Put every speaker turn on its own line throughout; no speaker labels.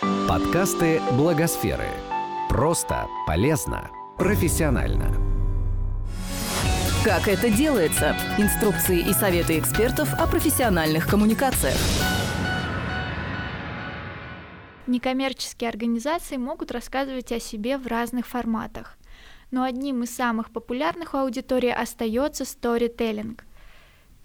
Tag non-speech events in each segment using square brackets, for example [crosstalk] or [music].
Подкасты Благосферы. Просто, полезно, профессионально.
Как это делается? Инструкции и советы экспертов о профессиональных коммуникациях.
Некоммерческие организации могут рассказывать о себе в разных форматах, но одним из самых популярных у аудитории остается сторителлинг.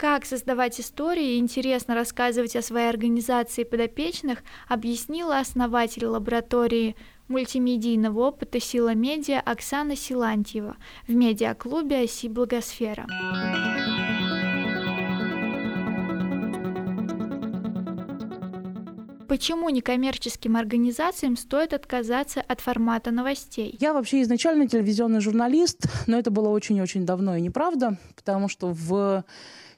Как создавать истории и интересно рассказывать о своей организации подопечных, объяснила основатель лаборатории мультимедийного опыта «Сила медиа» Оксана Силантьева в медиаклубе «Оси Благосфера». Почему некоммерческим организациям стоит отказаться от формата новостей?
Я вообще изначально телевизионный журналист, но это было очень-очень давно и неправда, потому что в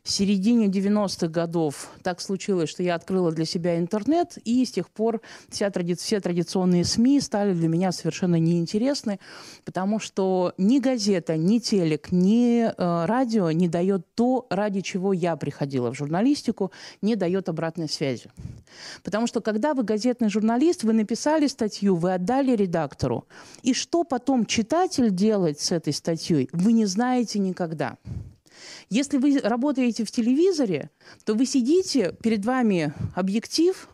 в середине 90-х годов так случилось, что я открыла для себя интернет, и с тех пор вся тради... все традиционные СМИ стали для меня совершенно неинтересны, потому что ни газета, ни телек, ни э, радио не дает то, ради чего я приходила в журналистику, не дает обратной связи. Потому что когда вы газетный журналист, вы написали статью, вы отдали редактору, и что потом читатель делает с этой статьей, вы не знаете никогда. Если вы работаете в телевизоре, то вы сидите, перед вами объектив,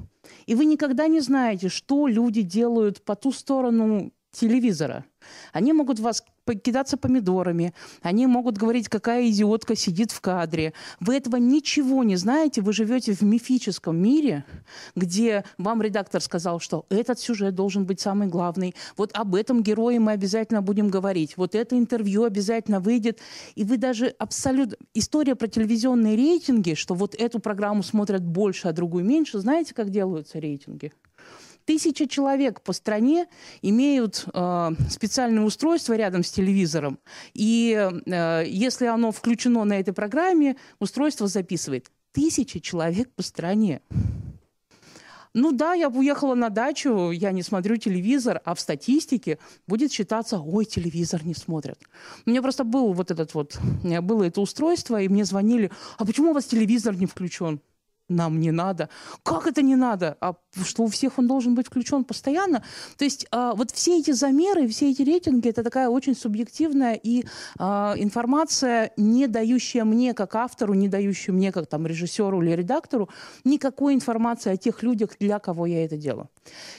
и вы никогда не знаете, что люди делают по ту сторону телевизора. Они могут вас кидаться помидорами, они могут говорить, какая идиотка сидит в кадре. Вы этого ничего не знаете, вы живете в мифическом мире, где вам редактор сказал, что этот сюжет должен быть самый главный, вот об этом герое мы обязательно будем говорить, вот это интервью обязательно выйдет, и вы даже абсолютно... История про телевизионные рейтинги, что вот эту программу смотрят больше, а другую меньше, знаете, как делаются рейтинги? Тысяча человек по стране имеют э, специальное устройство рядом с телевизором, и э, если оно включено на этой программе, устройство записывает. Тысяча человек по стране. Ну да, я уехала на дачу, я не смотрю телевизор, а в статистике будет считаться, ой, телевизор не смотрят. У меня просто был вот этот вот, было это устройство, и мне звонили, а почему у вас телевизор не включен? Нам не надо. Как это не надо? А что у всех он должен быть включен постоянно? То есть а, вот все эти замеры, все эти рейтинги, это такая очень субъективная и а, информация, не дающая мне как автору, не дающая мне как там режиссеру или редактору никакой информации о тех людях, для кого я это делаю.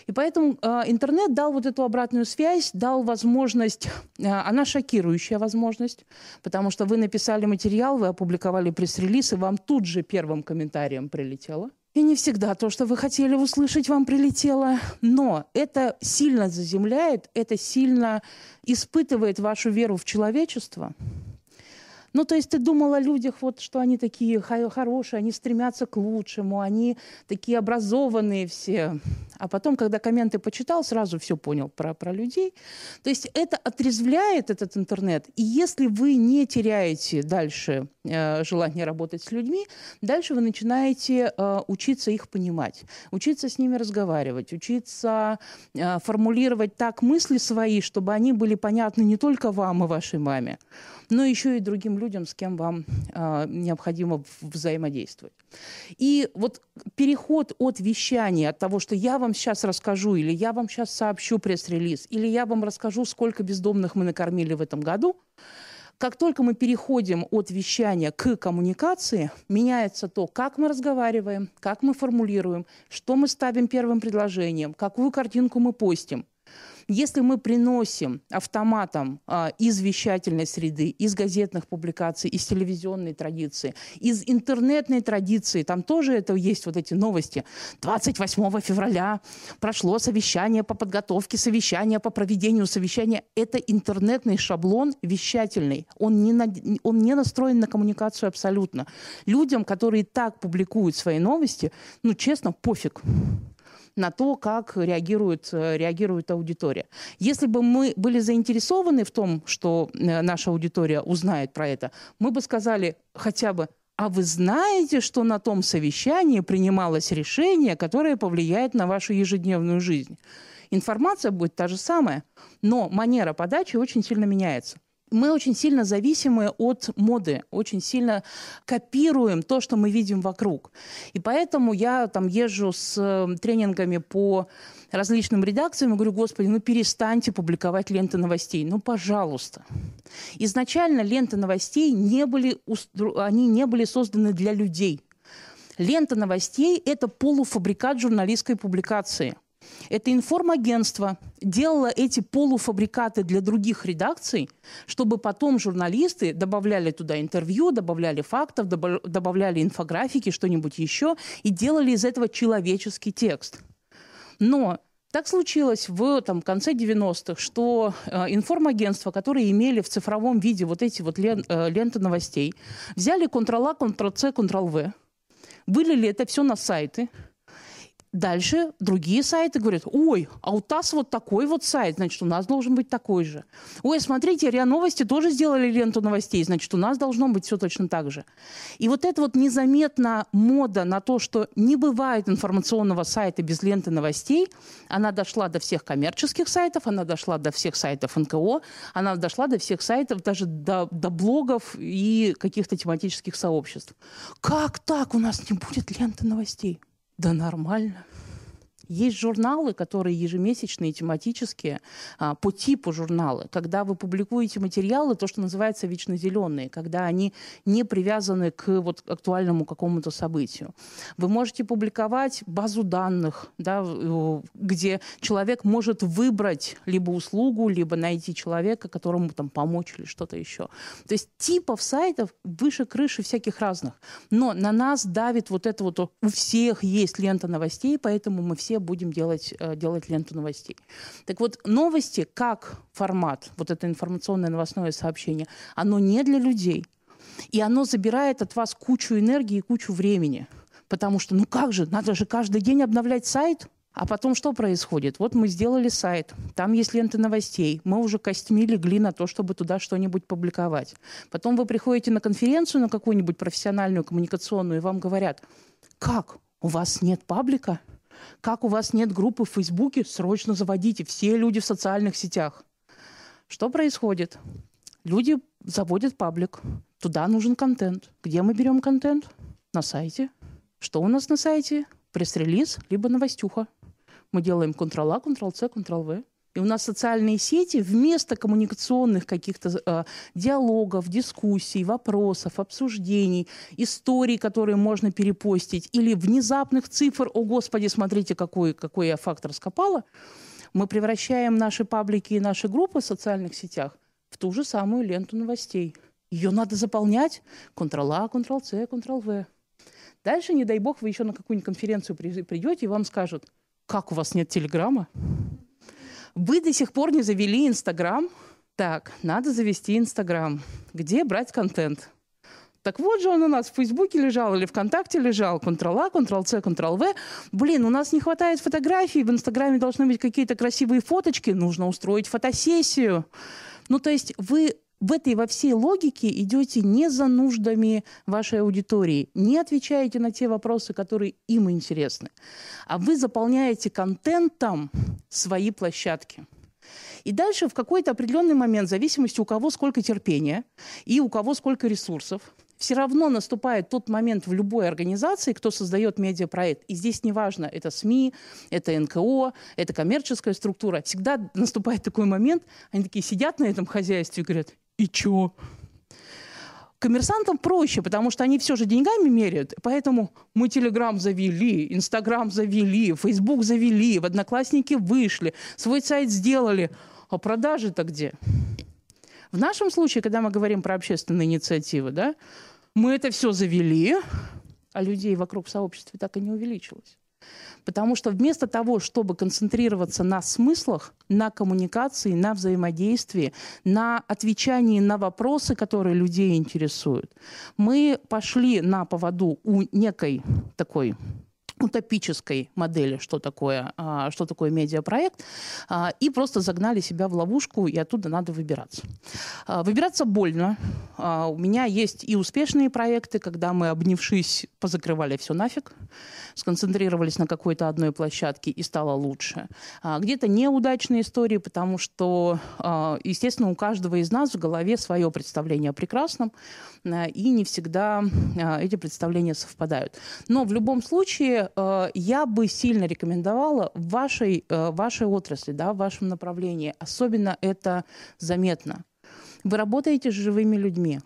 И поэтому а, интернет дал вот эту обратную связь, дал возможность, а, она шокирующая возможность, потому что вы написали материал, вы опубликовали пресс-релиз, и вам тут же первым комментарием прилетело. И не всегда то, что вы хотели услышать, вам прилетело. Но это сильно заземляет, это сильно испытывает вашу веру в человечество. Ну, то есть ты думал о людях, вот, что они такие хорошие, они стремятся к лучшему, они такие образованные все. А потом, когда комменты почитал, сразу все понял про, про людей. То есть это отрезвляет этот интернет. И если вы не теряете дальше желание работать с людьми, дальше вы начинаете э, учиться их понимать, учиться с ними разговаривать, учиться э, формулировать так мысли свои, чтобы они были понятны не только вам и вашей маме, но еще и другим людям, с кем вам э, необходимо взаимодействовать. И вот переход от вещания, от того, что я вам сейчас расскажу, или я вам сейчас сообщу пресс-релиз, или я вам расскажу, сколько бездомных мы накормили в этом году, как только мы переходим от вещания к коммуникации, меняется то, как мы разговариваем, как мы формулируем, что мы ставим первым предложением, какую картинку мы постим. Если мы приносим автоматом а, из вещательной среды, из газетных публикаций, из телевизионной традиции, из интернетной традиции, там тоже это есть вот эти новости. 28 февраля прошло совещание по подготовке совещания, по проведению совещания. Это интернетный шаблон вещательный. Он не, на, он не настроен на коммуникацию абсолютно. Людям, которые так публикуют свои новости, ну, честно, пофиг на то, как реагирует, э, реагирует аудитория. Если бы мы были заинтересованы в том, что э, наша аудитория узнает про это, мы бы сказали хотя бы а вы знаете, что на том совещании принималось решение, которое повлияет на вашу ежедневную жизнь? Информация будет та же самая, но манера подачи очень сильно меняется. Мы очень сильно зависимы от моды, очень сильно копируем то, что мы видим вокруг. И поэтому я там езжу с э, тренингами по различным редакциям и говорю, господи, ну перестаньте публиковать ленты новостей, ну пожалуйста. Изначально ленты новостей не были, они не были созданы для людей. Лента новостей – это полуфабрикат журналистской публикации – это информагентство делало эти полуфабрикаты для других редакций, чтобы потом журналисты добавляли туда интервью, добавляли фактов, добавляли инфографики, что-нибудь еще, и делали из этого человеческий текст. Но так случилось в там, конце 90-х, что э, информагентства, которые имели в цифровом виде вот эти вот лен, э, ленты новостей, взяли Ctrl-A, Ctrl-C, Ctrl-V, вылили это все на сайты – Дальше другие сайты говорят, ой, а у ТАСС вот такой вот сайт, значит, у нас должен быть такой же. Ой, смотрите, РИА Новости тоже сделали ленту новостей, значит, у нас должно быть все точно так же. И вот эта вот незаметная мода на то, что не бывает информационного сайта без ленты новостей, она дошла до всех коммерческих сайтов, она дошла до всех сайтов НКО, она дошла до всех сайтов, даже до, до блогов и каких-то тематических сообществ. Как так? У нас не будет ленты новостей. Да нормально. Есть журналы, которые ежемесячные, тематические, а, по типу журналы. Когда вы публикуете материалы, то, что называется вечно зеленые, когда они не привязаны к вот, актуальному какому-то событию. Вы можете публиковать базу данных, да, где человек может выбрать либо услугу, либо найти человека, которому там помочь или что-то еще. То есть типов сайтов выше крыши всяких разных. Но на нас давит вот это вот, у всех есть лента новостей, поэтому мы все будем делать, э, делать ленту новостей. Так вот, новости как формат, вот это информационное новостное сообщение, оно не для людей. И оно забирает от вас кучу энергии и кучу времени. Потому что, ну как же, надо же каждый день обновлять сайт. А потом что происходит? Вот мы сделали сайт, там есть ленты новостей, мы уже костьми легли на то, чтобы туда что-нибудь публиковать. Потом вы приходите на конференцию, на какую-нибудь профессиональную, коммуникационную, и вам говорят, как, у вас нет паблика? Как у вас нет группы в Фейсбуке, срочно заводите. Все люди в социальных сетях. Что происходит? Люди заводят паблик. Туда нужен контент. Где мы берем контент? На сайте. Что у нас на сайте? Пресс-релиз, либо новостюха. Мы делаем Ctrl-A, Ctrl-C, Ctrl-V. И у нас социальные сети вместо коммуникационных каких-то э, диалогов, дискуссий, вопросов, обсуждений, историй, которые можно перепостить, или внезапных цифр, о господи, смотрите, какой, какой я факт раскопала, мы превращаем наши паблики и наши группы в социальных сетях в ту же самую ленту новостей. Ее надо заполнять Ctrl-A, Ctrl-C, Ctrl-V. Дальше, не дай бог, вы еще на какую-нибудь конференцию придете, и вам скажут, как у вас нет телеграмма? Вы до сих пор не завели Инстаграм? Так, надо завести Инстаграм. Где брать контент? Так вот же он у нас в Фейсбуке лежал или ВКонтакте лежал. Ctrl-A, Ctrl-C, Ctrl-V. Блин, у нас не хватает фотографий. В Инстаграме должны быть какие-то красивые фоточки. Нужно устроить фотосессию. Ну, то есть вы в этой во всей логике идете не за нуждами вашей аудитории, не отвечаете на те вопросы, которые им интересны, а вы заполняете контентом свои площадки. И дальше в какой-то определенный момент, в зависимости у кого сколько терпения и у кого сколько ресурсов, все равно наступает тот момент в любой организации, кто создает медиапроект. И здесь неважно, это СМИ, это НКО, это коммерческая структура. Всегда наступает такой момент, они такие сидят на этом хозяйстве и говорят, и чё? Коммерсантам проще, потому что они все же деньгами меряют. Поэтому мы Телеграм завели, Инстаграм завели, Фейсбук завели, в Одноклассники вышли, свой сайт сделали. А продажи-то где? В нашем случае, когда мы говорим про общественные инициативы, да, мы это все завели, а людей вокруг в сообществе так и не увеличилось. Потому что вместо того, чтобы концентрироваться на смыслах, на коммуникации, на взаимодействии, на отвечании на вопросы, которые людей интересуют, мы пошли на поводу у некой такой утопической модели, что такое, а, что такое медиапроект, а, и просто загнали себя в ловушку, и оттуда надо выбираться. А, выбираться больно. У меня есть и успешные проекты, когда мы, обнявшись, позакрывали все нафиг. Сконцентрировались на какой-то одной площадке и стало лучше. А, где-то неудачные истории, потому что, а, естественно, у каждого из нас в голове свое представление о прекрасном, а, и не всегда а, эти представления совпадают. Но в любом случае я бы сильно рекомендовала в вашей, вашей отрасли, да, в вашем направлении, особенно это заметно. Вы работаете с живыми людьми.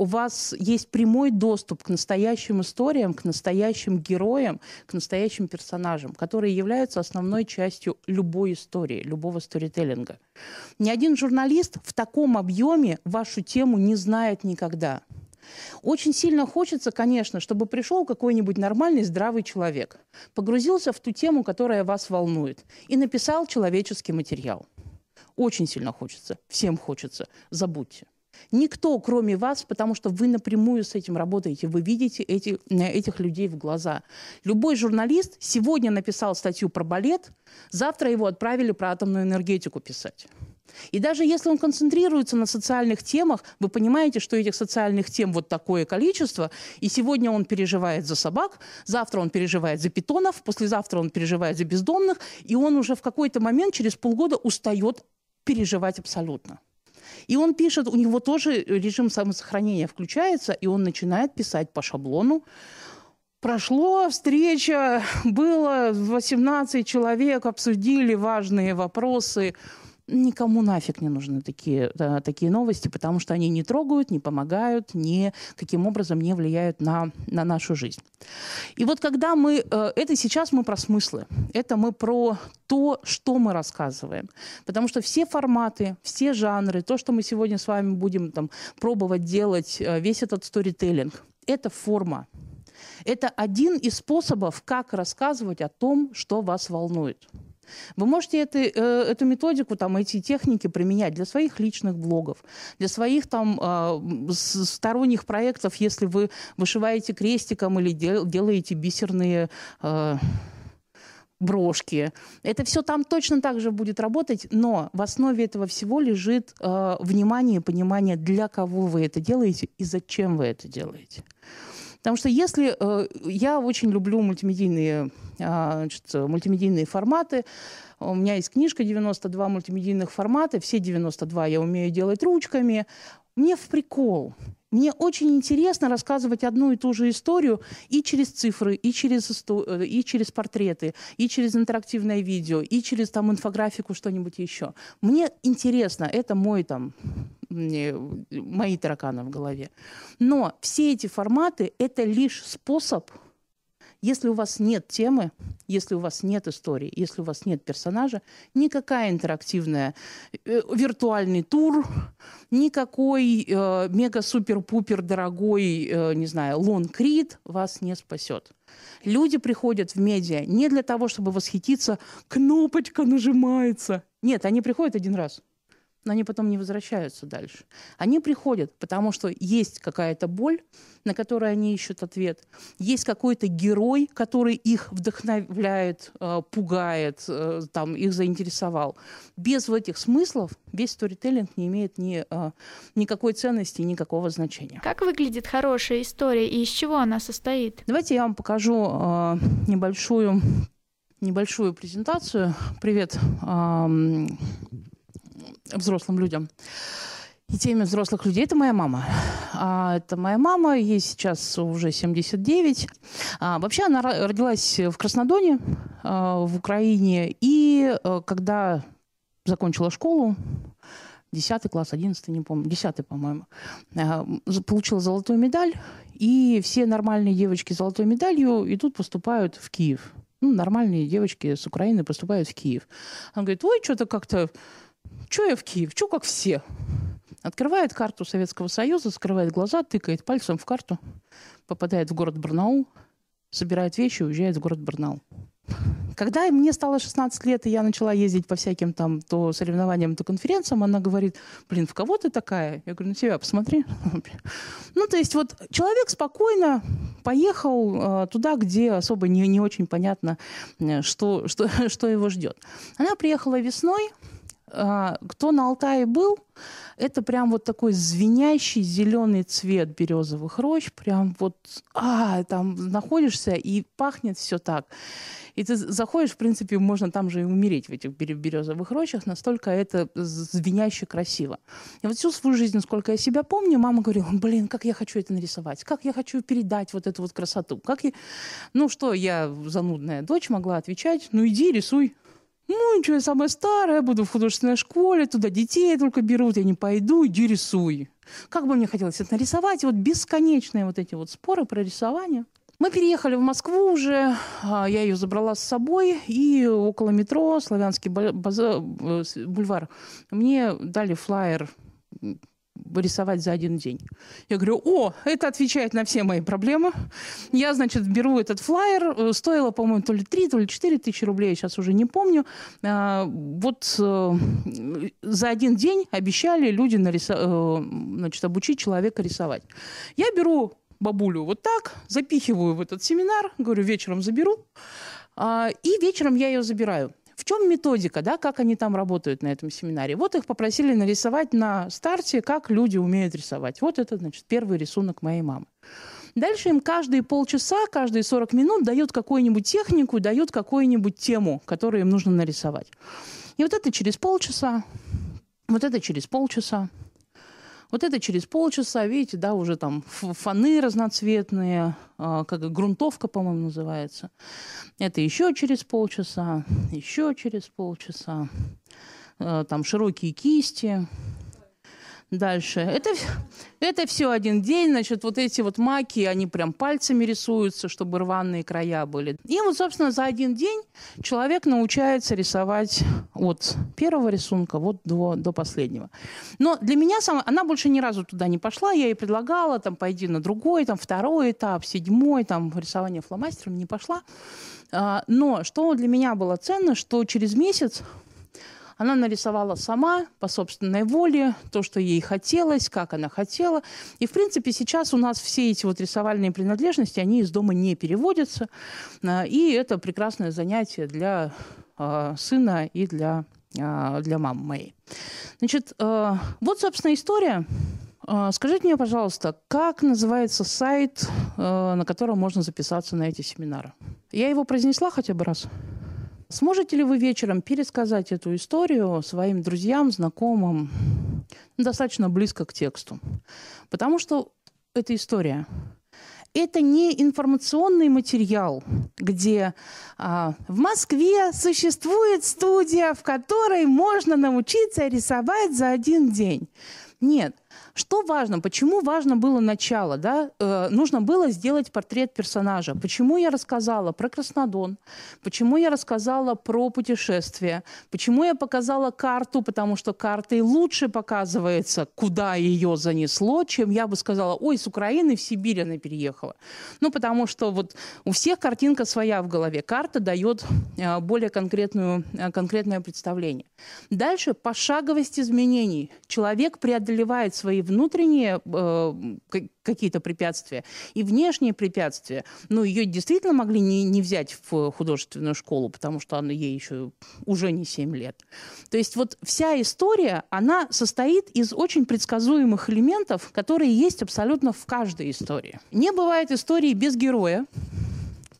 У вас есть прямой доступ к настоящим историям, к настоящим героям, к настоящим персонажам, которые являются основной частью любой истории, любого сторителлинга. Ни один журналист в таком объеме вашу тему не знает никогда. Очень сильно хочется, конечно, чтобы пришел какой-нибудь нормальный, здравый человек, погрузился в ту тему, которая вас волнует, и написал человеческий материал. Очень сильно хочется, всем хочется. Забудьте. Никто, кроме вас, потому что вы напрямую с этим работаете, вы видите эти, этих людей в глаза. Любой журналист сегодня написал статью про балет, завтра его отправили про атомную энергетику писать. И даже если он концентрируется на социальных темах, вы понимаете, что этих социальных тем вот такое количество, и сегодня он переживает за собак, завтра он переживает за питонов, послезавтра он переживает за бездомных, и он уже в какой-то момент через полгода устает переживать абсолютно. И он пишет, у него тоже режим самосохранения включается, и он начинает писать по шаблону. Прошло встреча, [laughs] было 18 человек, обсудили важные вопросы никому нафиг не нужны такие, да, такие новости, потому что они не трогают, не помогают, ни каким образом не влияют на, на нашу жизнь. И вот когда мы... Э, это сейчас мы про смыслы. Это мы про то, что мы рассказываем. Потому что все форматы, все жанры, то, что мы сегодня с вами будем там, пробовать делать, э, весь этот сторителлинг, это форма. Это один из способов, как рассказывать о том, что вас волнует. Вы можете это, э, эту методику, там, эти техники применять для своих личных блогов, для своих там а, сторонних проектов, если вы вышиваете крестиком или делаете бисерные а, брошки. Это все там точно так же будет работать, но в основе этого всего лежит э, внимание понимание, для кого вы это делаете и зачем вы это делаете. Потому что если... Э, я очень люблю мультимедийные, э, значит, мультимедийные форматы. У меня есть книжка «92 мультимедийных формата». Все 92 я умею делать ручками. Мне в прикол. Мне очень интересно рассказывать одну и ту же историю и через цифры, и через, э, и через портреты, и через интерактивное видео, и через там инфографику, что-нибудь еще. Мне интересно, это мой там мои тараканы в голове. Но все эти форматы – это лишь способ если у вас нет темы, если у вас нет истории, если у вас нет персонажа, никакая интерактивная э, виртуальный тур, никакой э, мега-супер-пупер дорогой, э, не знаю, лон-крит вас не спасет. Люди приходят в медиа не для того, чтобы восхититься, кнопочка нажимается. Нет, они приходят один раз но они потом не возвращаются дальше. Они приходят, потому что есть какая-то боль, на которую они ищут ответ. Есть какой-то герой, который их вдохновляет, э, пугает, э, там, их заинтересовал. Без вот этих смыслов весь сторителлинг не имеет ни, э, никакой ценности, никакого значения.
Как выглядит хорошая история и из чего она состоит?
Давайте я вам покажу небольшую, небольшую презентацию. Привет взрослым людям. И теме взрослых людей это моя мама. А, это моя мама, ей сейчас уже 79. А, вообще она родилась в Краснодоне, а, в Украине. И а, когда закончила школу, 10 класс, 11, не помню, 10, по-моему, а, получила золотую медаль. И все нормальные девочки с золотой медалью идут, поступают в Киев. Ну, нормальные девочки с Украины поступают в Киев. Она говорит, ой, что-то как-то Че я в Киев? Че как все? Открывает карту Советского Союза, скрывает глаза, тыкает пальцем в карту, попадает в город Барнаул, собирает вещи и уезжает в город Барнаул. Когда мне стало 16 лет, и я начала ездить по всяким там то соревнованиям, то конференциям, она говорит, блин, в кого ты такая? Я говорю, на тебя посмотри. [laughs] Ну, то есть вот человек спокойно поехал э, туда, где особо не, не очень понятно, э, что, что, [laughs] что его ждет. Она приехала весной, кто на Алтае был, это прям вот такой звенящий зеленый цвет березовых рощ. Прям вот, а, там находишься и пахнет все так. И ты заходишь, в принципе, можно там же и умереть в этих березовых рощах, настолько это звеняще красиво. И вот всю свою жизнь, сколько я себя помню, мама говорила, блин, как я хочу это нарисовать, как я хочу передать вот эту вот красоту. Как я... Ну что, я занудная дочь могла отвечать, ну иди рисуй. Ну, ничего, я самая старая, буду в художественной школе, туда детей только берут, я не пойду, иди рисуй. Как бы мне хотелось это нарисовать, и вот бесконечные вот эти вот споры про рисование. Мы переехали в Москву уже, а, я ее забрала с собой, и около метро Славянский базар, э, бульвар мне дали флаер рисовать за один день. Я говорю, о, это отвечает на все мои проблемы. Я, значит, беру этот флаер. Э, стоило, по-моему, то ли 3, то ли 4 тысячи рублей, сейчас уже не помню. А, вот э, за один день обещали люди нарисо... Э, значит, обучить человека рисовать. Я беру бабулю вот так, запихиваю в этот семинар, говорю, вечером заберу. А, и вечером я ее забираю. В чем методика, да, как они там работают на этом семинаре? Вот их попросили нарисовать на старте, как люди умеют рисовать. Вот это, значит, первый рисунок моей мамы. Дальше им каждые полчаса, каждые 40 минут дают какую-нибудь технику, дают какую-нибудь тему, которую им нужно нарисовать. И вот это через полчаса, вот это через полчаса, вот это через полчаса, видите, да, уже там фоны разноцветные, а, как грунтовка, по-моему, называется. Это еще через полчаса, еще через полчаса. А, там широкие кисти, Дальше. Это, это все один день. Значит, вот эти вот маки, они прям пальцами рисуются, чтобы рваные края были. И вот, собственно, за один день человек научается рисовать от первого рисунка вот до, до последнего. Но для меня сама, она больше ни разу туда не пошла. Я ей предлагала, там, пойди на другой, там, второй этап, седьмой, там, рисование фломастером не пошла. А, но что для меня было ценно, что через месяц она нарисовала сама, по собственной воле, то, что ей хотелось, как она хотела. И, в принципе, сейчас у нас все эти вот рисовальные принадлежности, они из дома не переводятся. А, и это прекрасное занятие для а, сына и для, а, для мамы моей. Значит, вот, собственно, история. Скажите мне, пожалуйста, как называется сайт, на котором можно записаться на эти семинары? Я его произнесла хотя бы раз? Сможете ли вы вечером пересказать эту историю своим друзьям, знакомым, достаточно близко к тексту? Потому что это история. Это не информационный материал, где а, в Москве существует студия, в которой можно научиться рисовать за один день. Нет, что важно? Почему важно было начало? Да? Э, нужно было сделать портрет персонажа. Почему я рассказала про Краснодон? Почему я рассказала про путешествие? Почему я показала карту? Потому что картой лучше показывается, куда ее занесло, чем я бы сказала, ой, с Украины в Сибирь она переехала. Ну, потому что вот у всех картинка своя в голове. Карта дает э, более конкретную, э, конкретное представление. Дальше пошаговость изменений. Человек преодолевает свои и внутренние э, какие-то препятствия, и внешние препятствия. Ну, ее действительно могли не, не взять в художественную школу, потому что она ей еще уже не 7 лет. То есть вот вся история, она состоит из очень предсказуемых элементов, которые есть абсолютно в каждой истории. Не бывает истории без героя.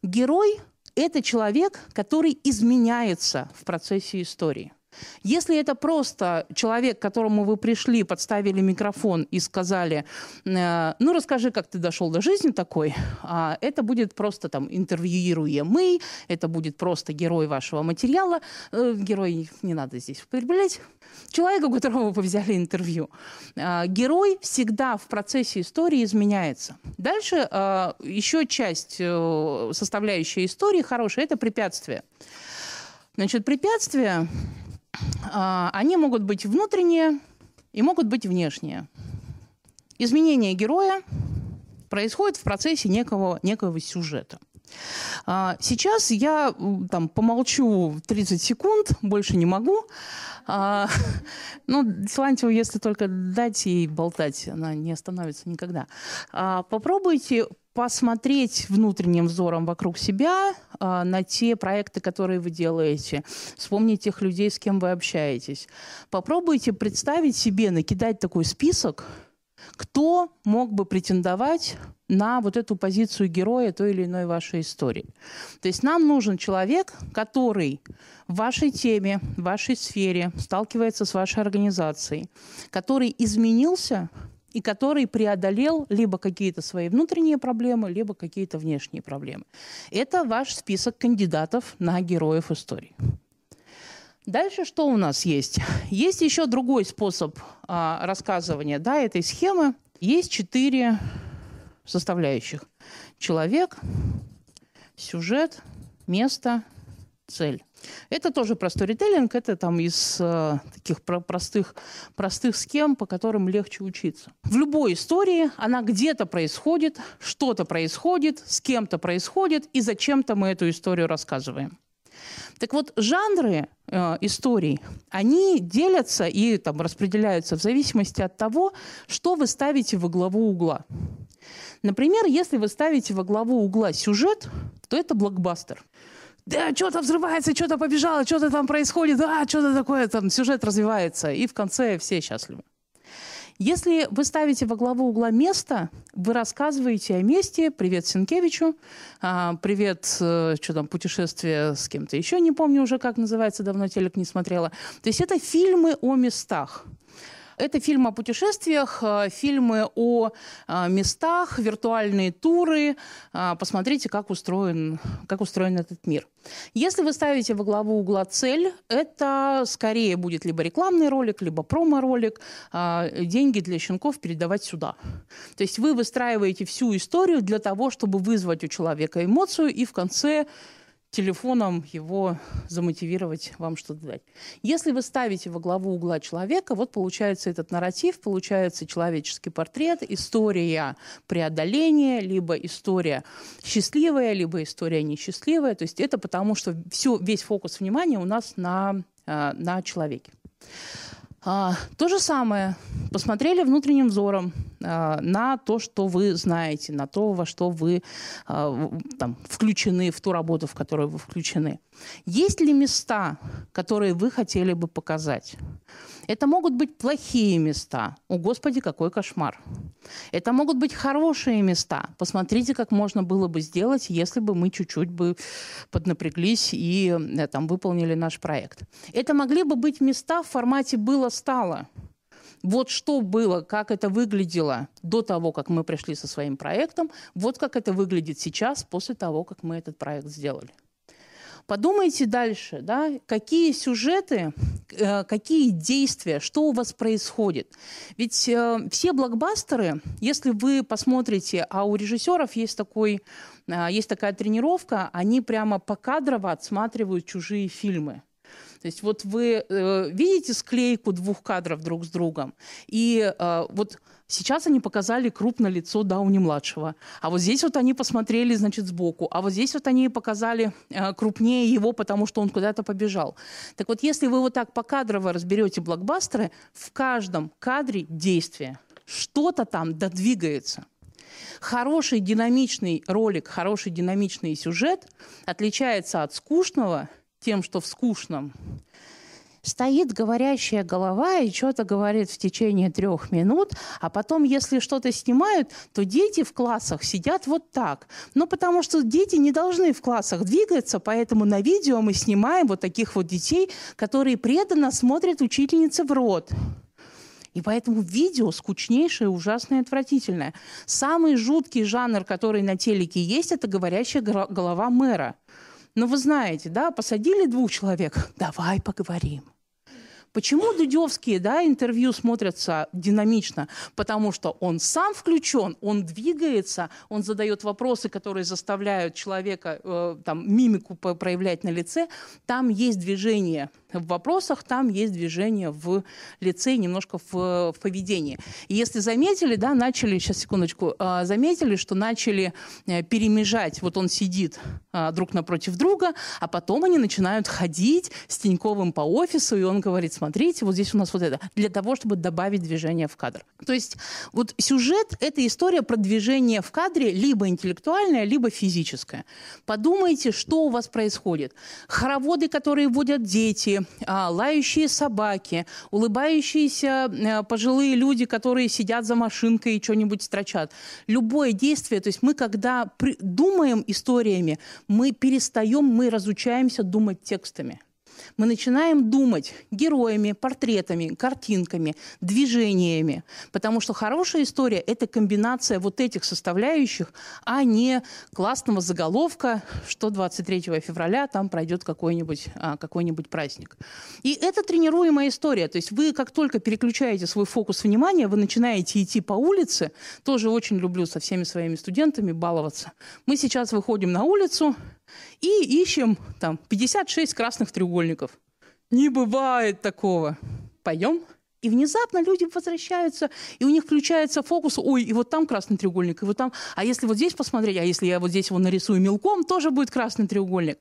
Герой – это человек, который изменяется в процессе истории. Если это просто человек, к которому вы пришли, подставили микрофон и сказали, э, ну расскажи, как ты дошел до жизни такой, а это будет просто там интервьюируемый, это будет просто герой вашего материала, э, герой не надо здесь употреблять, человека, у которого вы взяли интервью. Э, герой всегда в процессе истории изменяется. Дальше э, еще часть составляющая истории хорошая – это препятствия. Значит, препятствия а, они могут быть внутренние и могут быть внешние. Изменение героя происходит в процессе некого, некого сюжета. А, сейчас я там помолчу 30 секунд, больше не могу. А, [laughs] ну, Силантьеву, если только дать ей болтать, она не остановится никогда. А, попробуйте посмотреть внутренним взором вокруг себя а, на те проекты, которые вы делаете. Вспомнить тех людей, с кем вы общаетесь. Попробуйте представить себе, накидать такой список, кто мог бы претендовать на вот эту позицию героя той или иной вашей истории. То есть нам нужен человек, который в вашей теме, в вашей сфере сталкивается с вашей организацией, который изменился и который преодолел либо какие-то свои внутренние проблемы, либо какие-то внешние проблемы. Это ваш список кандидатов на героев истории. Дальше что у нас есть? Есть еще другой способ а, рассказывания да, этой схемы. Есть четыре составляющих. Человек, сюжет, место, цель. Это тоже про сторителлинг, это там из э, таких про простых, простых схем, по которым легче учиться. В любой истории она где-то происходит, что-то происходит, с кем-то происходит, и зачем-то мы эту историю рассказываем. Так вот, жанры э, историй, они делятся и там, распределяются в зависимости от того, что вы ставите во главу угла. Например, если вы ставите во главу угла сюжет, то это блокбастер. Да, что-то взрывается, что-то побежало, что-то там происходит, да, что-то такое, там сюжет развивается, и в конце все счастливы. Если вы ставите во главу угла место, вы рассказываете о месте. Привет Сенкевичу, а, привет, э, что там, путешествие с кем-то еще, не помню уже, как называется, давно телек не смотрела. То есть это фильмы о местах. Это фильм о путешествиях, э, фильмы о э, местах, виртуальные туры. Э, посмотрите, как устроен, как устроен этот мир. Если вы ставите во главу угла цель, это скорее будет либо рекламный ролик, либо промо-ролик, деньги для щенков передавать сюда. То есть вы выстраиваете всю историю для того, чтобы вызвать у человека эмоцию и в конце телефоном его замотивировать вам что-то дать. Если вы ставите во главу угла человека, вот получается этот нарратив, получается человеческий портрет, история преодоления, либо история счастливая, либо история несчастливая. То есть это потому, что все, весь фокус внимания у нас на, а, на человеке. А, то же самое. Посмотрели внутренним взором а, на то, что вы знаете, на то, во что вы а, там, включены, в ту работу, в которую вы включены. Есть ли места, которые вы хотели бы показать? Это могут быть плохие места. О, Господи, какой кошмар. Это могут быть хорошие места. Посмотрите, как можно было бы сделать, если бы мы чуть-чуть бы поднапряглись и э, там выполнили наш проект. Это могли бы быть места в формате «было-стало». Вот что было, как это выглядело до того, как мы пришли со своим проектом, вот как это выглядит сейчас, после того, как мы этот проект сделали. Подумайте дальше, да, какие сюжеты, э, какие действия, что у вас происходит. Ведь э, все блокбастеры, если вы посмотрите, а у режиссеров есть такой, э, есть такая тренировка, они прямо покадрово отсматривают чужие фильмы. То есть вот вы э, видите склейку двух кадров друг с другом, и э, вот сейчас они показали крупно лицо Дауни-младшего, а вот здесь вот они посмотрели, значит, сбоку, а вот здесь вот они показали э, крупнее его, потому что он куда-то побежал. Так вот, если вы вот так покадрово разберете блокбастеры, в каждом кадре действие. Что-то там додвигается. Хороший динамичный ролик, хороший динамичный сюжет отличается от скучного – тем, что в скучном стоит говорящая голова и что-то говорит в течение трех минут, а потом, если что-то снимают, то дети в классах сидят вот так. Ну, потому что дети не должны в классах двигаться, поэтому на видео мы снимаем вот таких вот детей, которые преданно смотрят учительнице в рот. И поэтому видео скучнейшее, ужасное, отвратительное. Самый жуткий жанр, который на телеке есть, это говорящая голова мэра. Но вы знаете, да, посадили двух человек, давай поговорим. Почему дудевские да, интервью смотрятся динамично? Потому что он сам включен, он двигается, он задает вопросы, которые заставляют человека э, там, мимику проявлять на лице. Там есть движение в вопросах, там есть движение в лице, немножко в, в поведении. И если заметили, да, начали, сейчас секундочку, а, заметили, что начали э, перемежать, вот он сидит а, друг напротив друга, а потом они начинают ходить с Тиньковым по офису, и он говорит, смотрите, вот здесь у нас вот это, для того, чтобы добавить движение в кадр. То есть вот сюжет – это история про движение в кадре либо интеллектуальное, либо физическое. Подумайте, что у вас происходит. Хороводы, которые водят дети, а, лающие собаки, улыбающиеся э, пожилые люди, которые сидят за машинкой и что-нибудь строчат. Любое действие, то есть мы когда думаем историями, мы перестаем, мы разучаемся думать текстами мы начинаем думать героями, портретами, картинками, движениями. Потому что хорошая история – это комбинация вот этих составляющих, а не классного заголовка, что 23 февраля там пройдет какой-нибудь а, какой праздник. И это тренируемая история. То есть вы как только переключаете свой фокус внимания, вы начинаете идти по улице. Тоже очень люблю со всеми своими студентами баловаться. Мы сейчас выходим на улицу, и ищем там 56 красных треугольников. Не бывает такого. Пойдем? И внезапно люди возвращаются, и у них включается фокус, ой, и вот там красный треугольник, и вот там, а если вот здесь посмотреть, а если я вот здесь его нарисую мелком, тоже будет красный треугольник.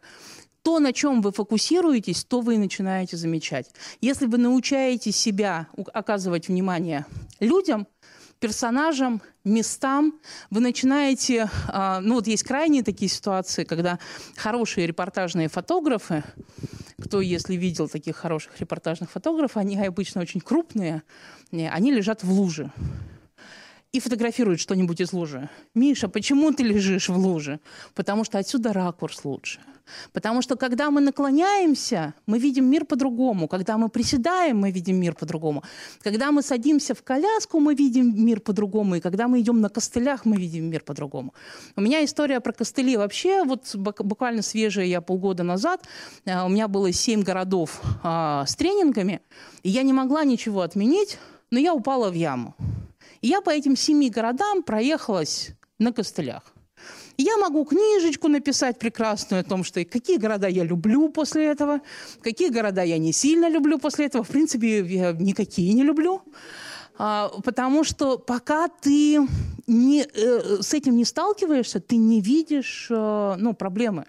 То, на чем вы фокусируетесь, то вы и начинаете замечать. Если вы научаете себя оказывать внимание людям – персонажам, местам. Вы начинаете... А, ну, вот есть крайние такие ситуации, когда хорошие репортажные фотографы, кто, если видел таких хороших репортажных фотографов, они обычно очень крупные, они лежат в луже и фотографируют что-нибудь из лужи. Миша, почему ты лежишь в луже? Потому что отсюда ракурс лучше. Потому что когда мы наклоняемся, мы видим мир по-другому. Когда мы приседаем, мы видим мир по-другому. Когда мы садимся в коляску, мы видим мир по-другому. И когда мы идем на костылях, мы видим мир по-другому. У меня история про костыли вообще, вот буквально свежая я полгода назад, э, у меня было семь городов а, с тренингами, и я не могла ничего отменить, но я упала в яму. Я по этим семи городам проехалась на костылях. Я могу книжечку написать прекрасную о том, что какие города я люблю после этого, какие города я не сильно люблю после этого. В принципе, я никакие не люблю. А, потому что пока ты не, э, с этим не сталкиваешься, ты не видишь э, ну, проблемы.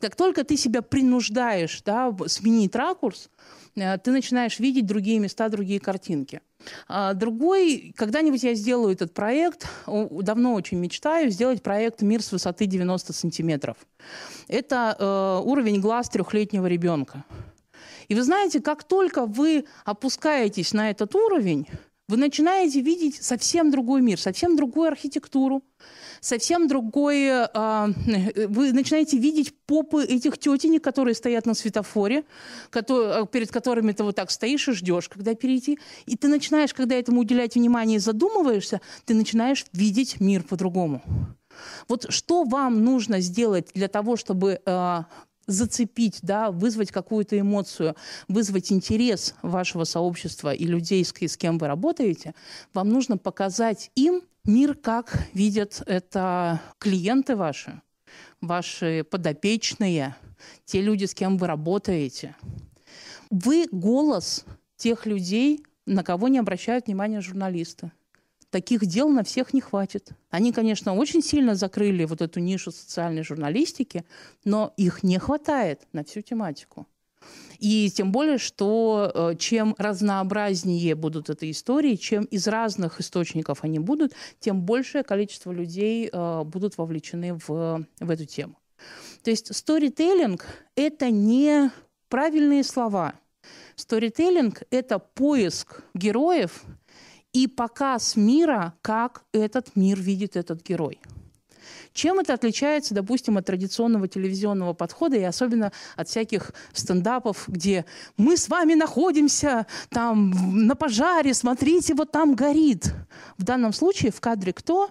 Как только ты себя принуждаешь да, сменить ракурс, э, ты начинаешь видеть другие места, другие картинки. А другой, когда-нибудь я сделаю этот проект, давно очень мечтаю сделать проект «Мир с высоты 90 сантиметров». Это э, уровень глаз трехлетнего ребенка. И вы знаете, как только вы опускаетесь на этот уровень, вы начинаете видеть совсем другой мир, совсем другую архитектуру, совсем другое... А, вы начинаете видеть попы этих тетенек, которые стоят на светофоре, которые, перед которыми ты вот так стоишь и ждешь, когда перейти. И ты начинаешь, когда этому уделять внимание и задумываешься, ты начинаешь видеть мир по-другому. Вот что вам нужно сделать для того, чтобы э, зацепить, да, вызвать какую-то эмоцию, вызвать интерес вашего сообщества и людей, с кем вы работаете, вам нужно показать им, мир, как видят это клиенты ваши, ваши подопечные, те люди, с кем вы работаете. Вы голос тех людей, на кого не обращают внимания журналисты. Таких дел на всех не хватит. Они, конечно, очень сильно закрыли вот эту нишу социальной журналистики, но их не хватает на всю тематику. И тем более, что э, чем разнообразнее будут эти истории, чем из разных источников они будут, тем большее количество людей э, будут вовлечены в, в эту тему. То есть сторителлинг – это не правильные слова. Сторителлинг – это поиск героев и показ мира, как этот мир видит этот герой. Чем это отличается, допустим, от традиционного телевизионного подхода и особенно от всяких стендапов, где мы с вами находимся там на пожаре, смотрите, вот там горит. В данном случае в кадре кто?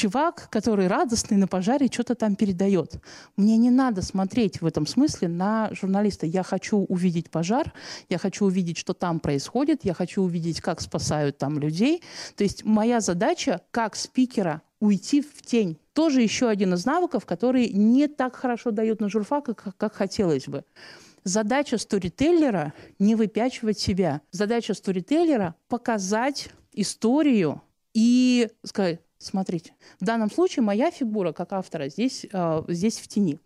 Чувак, который радостный на пожаре что-то там передает. Мне не надо смотреть в этом смысле на журналиста. Я хочу увидеть пожар, я хочу увидеть, что там происходит, я хочу увидеть, как спасают там людей. То есть моя задача как спикера уйти в тень. Тоже еще один из навыков, который не так хорошо дают на журфак, как, как хотелось бы. Задача сторителлера – не выпячивать себя. Задача сторителлера – показать историю и сказать, Смотрите, в данном случае моя фигура как автора здесь, э, здесь в тени.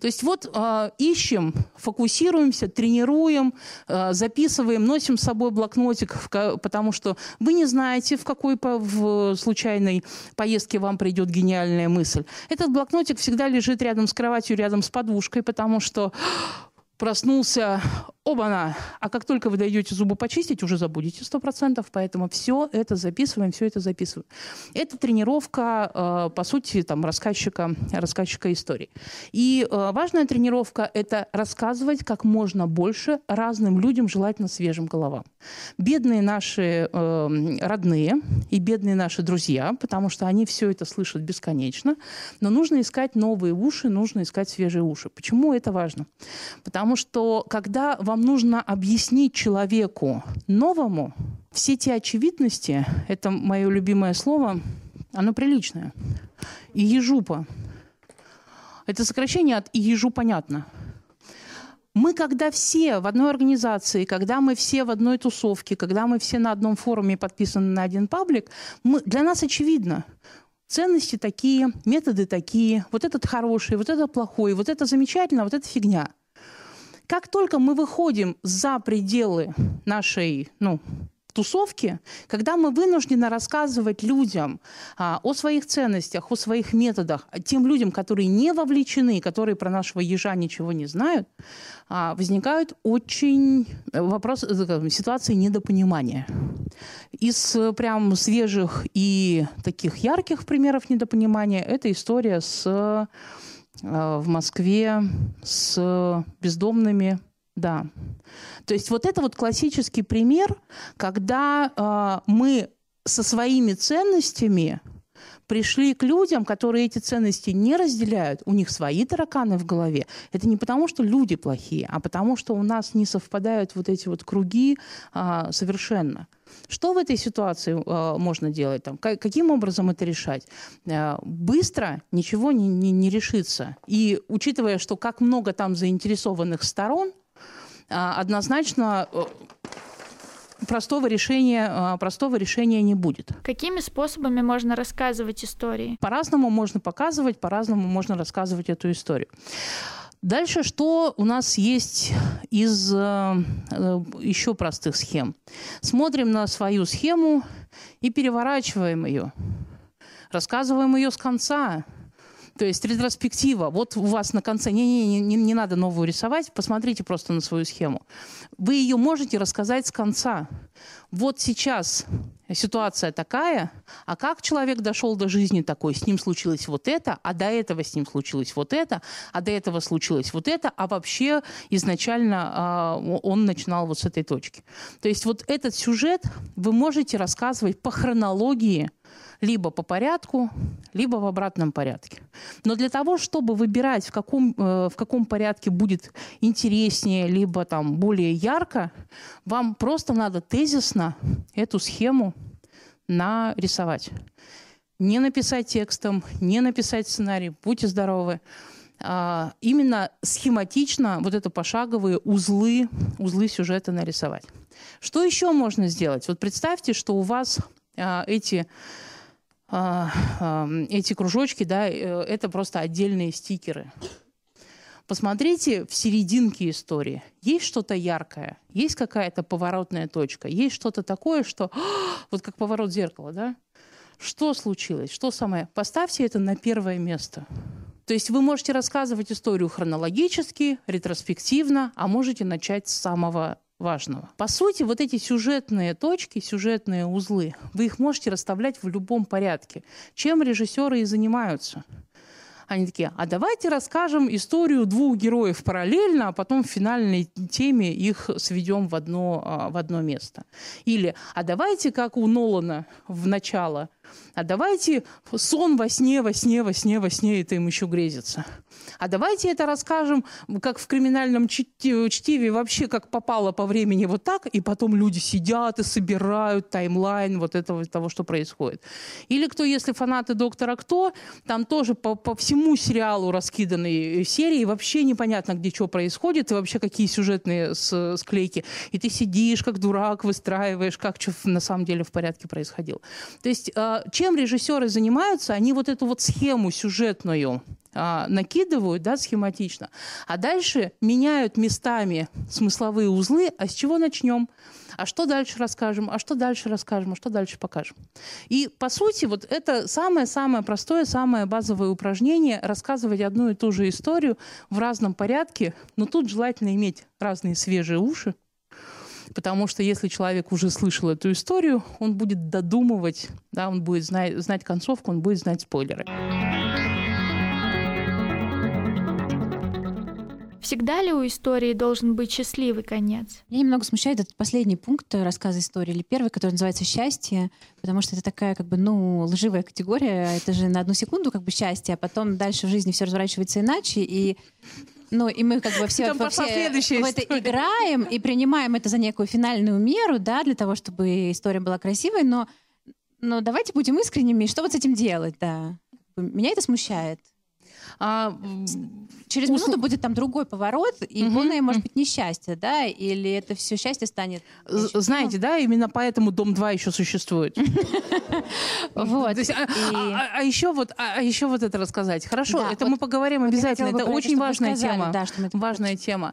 То есть вот э, ищем, фокусируемся, тренируем, э, записываем, носим с собой блокнотик, потому что вы не знаете, в какой по, в случайной поездке вам придет гениальная мысль. Этот блокнотик всегда лежит рядом с кроватью, рядом с подушкой, потому что проснулся, оба-на! А как только вы дойдете зубы почистить, уже забудете сто процентов, поэтому все это записываем, все это записываем. Это тренировка, э, по сути, там, рассказчика, рассказчика истории. И э, важная тренировка – это рассказывать как можно больше разным людям, желательно свежим головам. Бедные наши э, родные и бедные наши друзья, потому что они все это слышат бесконечно, но нужно искать новые уши, нужно искать свежие уши. Почему это важно? Потому Потому что когда вам нужно объяснить человеку новому, все те очевидности, это мое любимое слово, оно приличное. И ежупа. Это сокращение от «и ежу понятно». Мы, когда все в одной организации, когда мы все в одной тусовке, когда мы все на одном форуме подписаны на один паблик, мы, для нас очевидно, ценности такие, методы такие, вот этот хороший, вот этот плохой, вот это замечательно, вот это фигня – как только мы выходим за пределы нашей, ну, тусовки, когда мы вынуждены рассказывать людям а, о своих ценностях, о своих методах, тем людям, которые не вовлечены, которые про нашего ежа ничего не знают, а, возникают очень вопрос, э, ситуации недопонимания. Из э, прям свежих и таких ярких примеров недопонимания это история с Э, в Москве с бездомными, да. То есть вот это вот классический пример, когда э, мы со своими ценностями пришли к людям, которые эти ценности не разделяют, у них свои тараканы в голове. Это не потому, что люди плохие, а потому, что у нас не совпадают вот эти вот круги а, совершенно. Что в этой ситуации э, можно делать? Там, как, каким образом это решать? Э, быстро ничего не, не, не решится. И учитывая, что как много там заинтересованных сторон, э, однозначно простого решения, простого решения не будет.
Какими способами можно рассказывать истории?
По-разному можно показывать, по-разному можно рассказывать эту историю. Дальше что у нас есть из э, э, еще простых схем? Смотрим на свою схему и переворачиваем ее. Рассказываем ее с конца. То есть ретроспектива. Вот у вас на конце, не-не-не, не, не надо новую рисовать, посмотрите просто на свою схему. Вы ее можете рассказать с конца. Вот сейчас ситуация такая, а как человек дошел до жизни такой, с ним случилось вот это, а до этого с ним случилось вот это, а до этого случилось вот это, а вообще изначально э, он начинал вот с этой точки. То есть вот этот сюжет вы можете рассказывать по хронологии, либо по порядку, либо в обратном порядке. Но для того, чтобы выбирать, в каком, э, в каком порядке будет интереснее, либо там более ярко, вам просто надо тезисно эту схему нарисовать. Не написать текстом, не написать сценарий, будьте здоровы. А, именно схематично вот это пошаговые узлы, узлы сюжета нарисовать. Что еще можно сделать? Вот представьте, что у вас а, эти эти кружочки, да, э, это просто отдельные стикеры. Посмотрите в серединке истории. Есть что-то яркое, есть какая-то поворотная точка, есть что-то такое, что вот как поворот зеркала, да? Что случилось? Что самое? Поставьте это на первое место. То есть вы можете рассказывать историю хронологически, ретроспективно, а можете начать с самого важного. По сути, вот эти сюжетные точки, сюжетные узлы, вы их можете расставлять в любом порядке. Чем режиссеры и занимаются. Они такие, а давайте расскажем историю двух героев параллельно, а потом в финальной теме их сведем в одно, а, в одно место. Или, а давайте, как у Нолана в начало – А давайте сон во сне, во сне, во сне, во сне, это им еще грезится. А давайте это расскажем, как в криминальном чтиве, вообще как попало по времени вот так, и потом люди сидят и собирают таймлайн вот этого того, что происходит. Или кто, если фанаты «Доктора Кто», там тоже по, по всему сериалу раскиданы серии, вообще непонятно, где что происходит, и вообще какие сюжетные склейки. И ты сидишь как дурак, выстраиваешь, как что на самом деле в порядке происходило. То есть а, чем режиссеры занимаются, они вот эту вот схему сюжетную а, накидывают, да, схематично, а дальше меняют местами смысловые узлы, а с чего начнем? А что дальше расскажем? А что дальше расскажем? А что дальше покажем? И, по сути, вот это самое-самое простое, самое базовое упражнение – рассказывать одну и ту же историю в разном порядке, но тут желательно иметь разные свежие уши, Потому что если человек уже слышал эту историю, он будет додумывать, да, он будет знать, знать концовку, он будет знать спойлеры.
Всегда ли у истории должен быть счастливый конец?
Меня немного смущает этот последний пункт рассказа истории, или первый, который называется «Счастье», потому что это такая, как бы, ну, лживая категория. Это же на одну секунду, как бы, счастье, а потом дальше в жизни все разворачивается иначе, и ну, и мы как бы все, во все в это играем и принимаем это за некую финальную меру, да, для того, чтобы история была красивой, но, но давайте будем искренними, что вот с этим делать, да. Меня это смущает. А, Через усл... минуту будет там другой поворот, и угу. полное, может быть, несчастье, да? Или это все счастье станет...
Знаете, да, именно поэтому Дом 2 еще существует. [laughs] Вот. А, а, а еще вот а еще вот это рассказать. Хорошо, это мы поговорим обязательно. Это очень важная тема. Важная тема.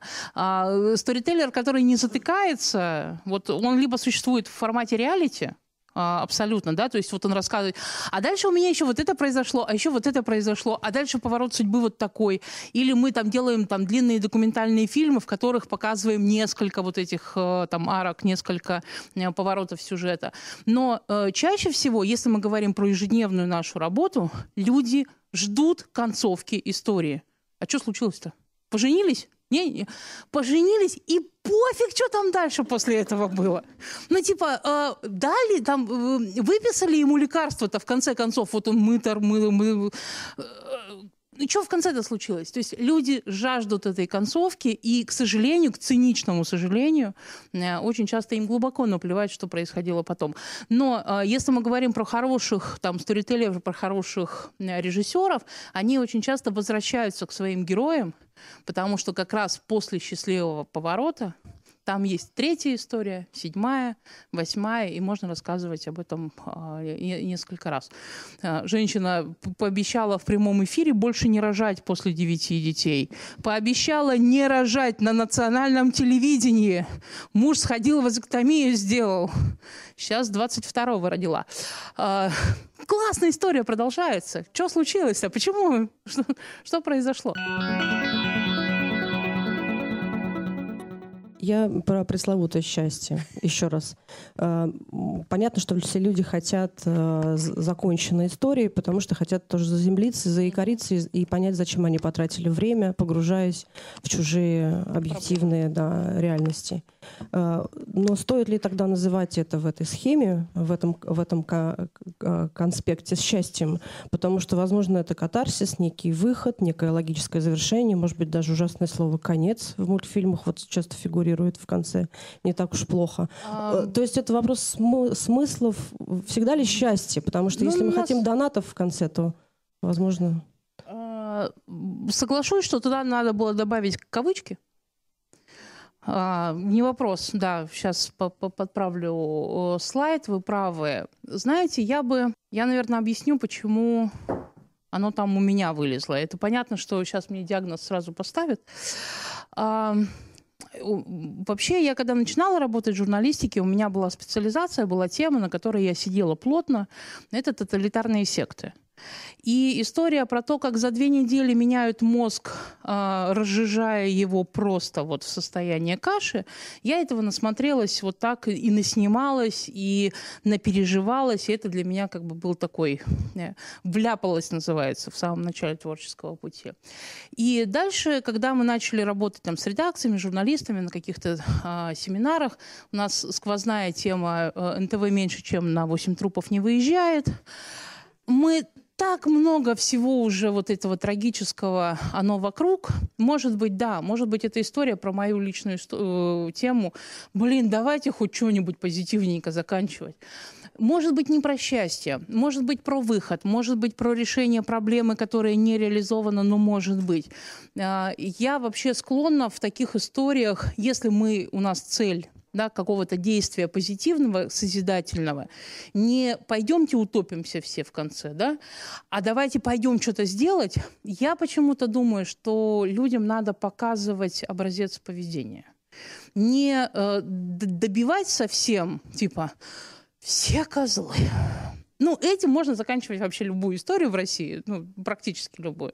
Сторителлер, который не затыкается, вот он либо существует в формате реалити, а, абсолютно, да, то есть вот он рассказывает, а дальше у меня еще вот это произошло, а еще вот это произошло, а дальше поворот судьбы вот такой. Или мы там делаем там длинные документальные фильмы, в которых показываем несколько вот этих э, там арок, несколько э, поворотов сюжета. Но э, чаще всего, если мы говорим про ежедневную нашу работу, люди ждут концовки истории. А что случилось-то? Поженились? Не, не, поженились, и пофиг, что там дальше после этого было. Ну, типа, э, дали, там, э, выписали ему лекарство-то, в конце концов, вот он мытар, мы, мы, э, ну, что в конце-то случилось? То есть люди жаждут этой концовки, и, к сожалению, к циничному сожалению, э, очень часто им глубоко наплевать, что происходило потом. Но э, если мы говорим про хороших там сторителлеров, про хороших э, режиссеров, они очень часто возвращаются к своим героям, потому что как раз после счастливого поворота там есть третья история, седьмая, восьмая, и можно рассказывать об этом э, несколько раз. Э, женщина пообещала в прямом эфире больше не рожать после девяти детей. Пообещала не рожать на национальном телевидении. Муж сходил в вазоктомию, сделал. Сейчас 22-го родила. Э, классная история продолжается. Что случилось-то? Почему? Что, что произошло?
Я про пресловутое счастье. Еще раз. А, понятно, что все люди хотят а, законченной истории, потому что хотят тоже заземлиться, заикариться и понять, зачем они потратили время, погружаясь в чужие объективные да, реальности. А, но стоит ли тогда называть это в этой схеме, в этом, в этом конспекте счастьем? Потому что, возможно, это катарсис, некий выход, некое логическое завершение, может быть, даже ужасное слово «конец» в мультфильмах вот часто фигурирует в конце. Не так уж плохо. А... То есть это вопрос см- смыслов. Всегда ли счастье? Потому что ну, если мы нас... хотим донатов в конце, то, возможно...
Соглашусь, что туда надо было добавить кавычки, а, не вопрос, да, сейчас подправлю слайд, вы правы. Знаете, я бы, я, наверное, объясню, почему оно там у меня вылезло. Это понятно, что сейчас мне диагноз сразу поставят. А, вообще, я когда начинала работать в журналистике, у меня была специализация, была тема, на которой я сидела плотно. Это тоталитарные секты. И история про то, как за две недели меняют мозг, э, разжижая его просто вот в состояние каши, я этого насмотрелась вот так и наснималась, и напереживалась. И это для меня как бы был такой... Э, вляпалась, называется, в самом начале творческого пути. И дальше, когда мы начали работать там с редакциями, журналистами на каких-то э, семинарах, у нас сквозная тема э, НТВ меньше, чем на 8 трупов не выезжает. Мы так много всего уже вот этого трагического, оно вокруг. Может быть, да, может быть, это история про мою личную э, тему. Блин, давайте хоть что-нибудь позитивненько заканчивать. Может быть, не про счастье, может быть, про выход, может быть, про решение проблемы, которая не реализована, но может быть. А, я вообще склонна в таких историях, если мы, у нас цель да, какого-то действия позитивного, созидательного, не пойдемте утопимся все в конце, да, а давайте пойдем что-то сделать, я почему-то думаю, что людям надо показывать образец поведения. Не э, добивать совсем, типа, все козлы, ну, этим можно заканчивать вообще любую историю в России, ну, практически любую.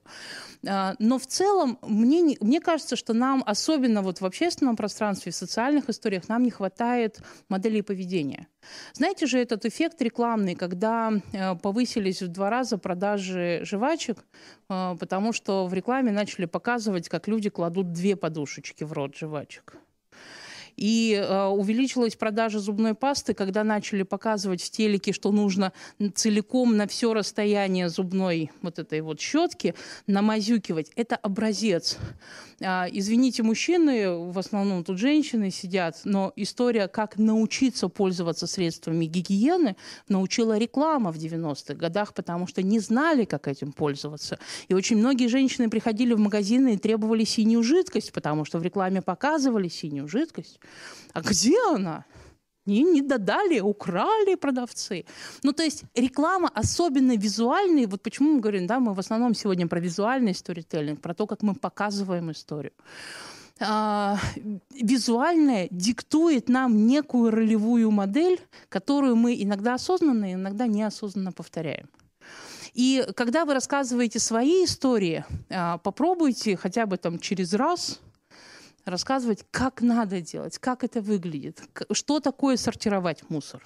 А, но в целом мне, мне кажется, что нам, особенно вот в общественном пространстве, в социальных историях, нам не хватает моделей поведения. Знаете же этот эффект рекламный, когда э, повысились в два раза продажи жвачек, э, потому что в рекламе начали показывать, как люди кладут две подушечки в рот жвачек. И э, увеличилась продажа зубной пасты, когда начали показывать в телеке, что нужно целиком на все расстояние зубной вот этой вот щетки намазюкивать. Это образец. А, извините, мужчины, в основном тут женщины сидят, но история, как научиться пользоваться средствами гигиены, научила реклама в 90-х годах, потому что не знали, как этим пользоваться. И очень многие женщины приходили в магазины и требовали синюю жидкость, потому что в рекламе показывали синюю жидкость. А где она? Не, не додали, украли продавцы. Ну, то есть реклама, особенно визуальная, вот почему мы говорим, да, мы в основном сегодня про визуальный сторителлинг, про то, как мы показываем историю. А, визуальное диктует нам некую ролевую модель, которую мы иногда осознанно, иногда неосознанно повторяем. И когда вы рассказываете свои истории, а, попробуйте хотя бы там через раз – рассказывать, как надо делать, как это выглядит, что такое сортировать мусор.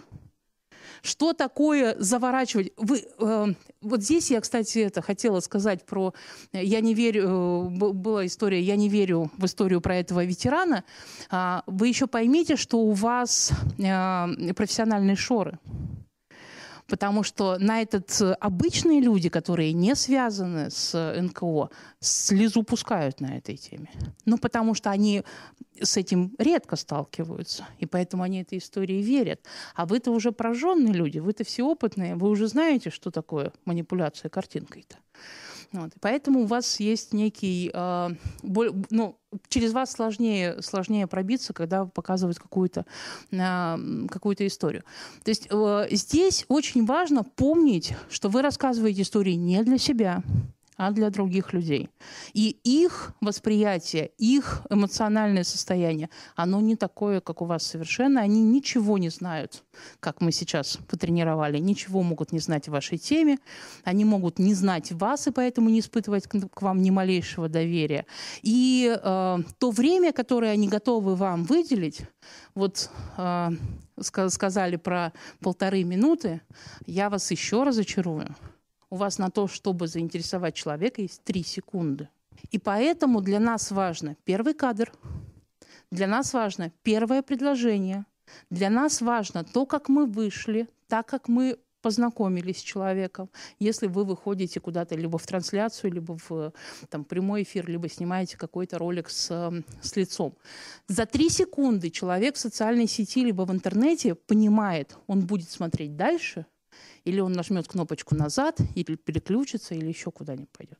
Что такое заворачивать? Вы, э, вот здесь я, кстати, это хотела сказать про... Я не верю... Э, была история «Я не верю в историю про этого ветерана». Э, вы еще поймите, что у вас э, профессиональные шоры потому что на этот э, обычные люди, которые не связаны с э, НКО, слезу пускают на этой теме. Ну, потому что они с этим редко сталкиваются, и поэтому они этой истории верят. А вы-то уже прожженные люди, вы-то все опытные, вы уже знаете, что такое манипуляция картинкой-то. Вот. Поэтому у вас есть некий... Э, боль, ну, через вас сложнее, сложнее пробиться, когда показывают какую-то э, какую историю. То есть э, здесь очень важно помнить, что вы рассказываете истории не для себя, а для других людей. И их восприятие, их эмоциональное состояние, оно не такое, как у вас совершенно. Они ничего не знают, как мы сейчас потренировали, ничего могут не знать в вашей теме. Они могут не знать вас и поэтому не испытывать к вам ни малейшего доверия. И э, то время, которое они готовы вам выделить, вот э, сказали про полторы минуты, я вас еще разочарую у вас на то, чтобы заинтересовать человека, есть три секунды. И поэтому для нас важно первый кадр, для нас важно первое предложение, для нас важно то, как мы вышли, так как мы познакомились с человеком. Если вы выходите куда-то либо в трансляцию, либо в там, прямой эфир, либо снимаете какой-то ролик с, с лицом. За три секунды человек в социальной сети либо в интернете понимает, он будет смотреть дальше – или он нажмет кнопочку назад, или переключится, или еще куда-нибудь пойдет.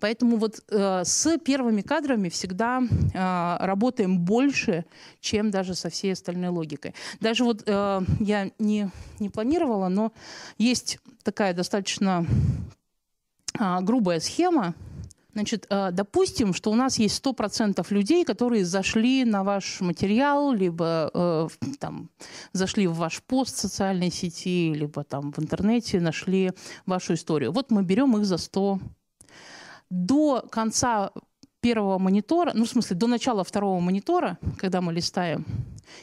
Поэтому вот э, с первыми кадрами всегда э, работаем больше, чем даже со всей остальной логикой. Даже вот э, я не, не планировала, но есть такая достаточно э, грубая схема, Значит, э, допустим, что у нас есть 100% людей, которые зашли на ваш материал, либо э, там, зашли в ваш пост в социальной сети, либо там в интернете нашли вашу историю. Вот мы берем их за 100. До конца первого монитора, ну, в смысле, до начала второго монитора, когда мы листаем,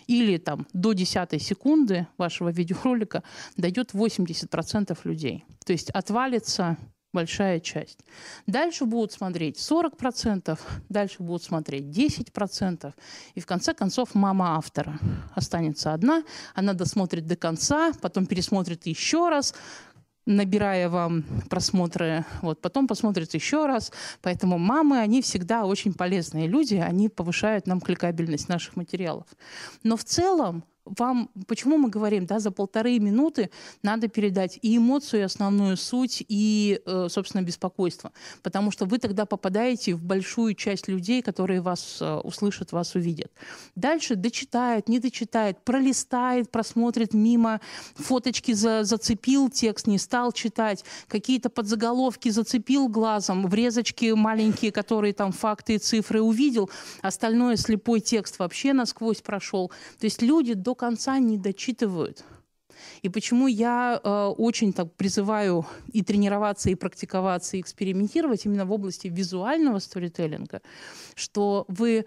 или там до десятой секунды вашего видеоролика дойдет 80% людей. То есть отвалится большая часть. Дальше будут смотреть 40%, дальше будут смотреть 10%, и в конце концов мама автора останется одна, она досмотрит до конца, потом пересмотрит еще раз, набирая вам просмотры, вот, потом посмотрит еще раз. Поэтому мамы, они всегда очень полезные люди, они повышают нам кликабельность наших материалов. Но в целом вам, почему мы говорим, да, за полторы минуты надо передать и эмоцию, и основную суть, и, э, собственно, беспокойство. Потому что вы тогда попадаете в большую часть людей, которые вас э, услышат, вас увидят. Дальше дочитает, не дочитает, пролистает, просмотрит мимо, фоточки за, зацепил текст, не стал читать, какие-то подзаголовки зацепил глазом, врезочки маленькие, которые там факты и цифры увидел, остальное слепой текст вообще насквозь прошел. То есть люди до конца не дочитывают. И почему я э, очень так призываю и тренироваться, и практиковаться, и экспериментировать именно в области визуального сторителлинга, что вы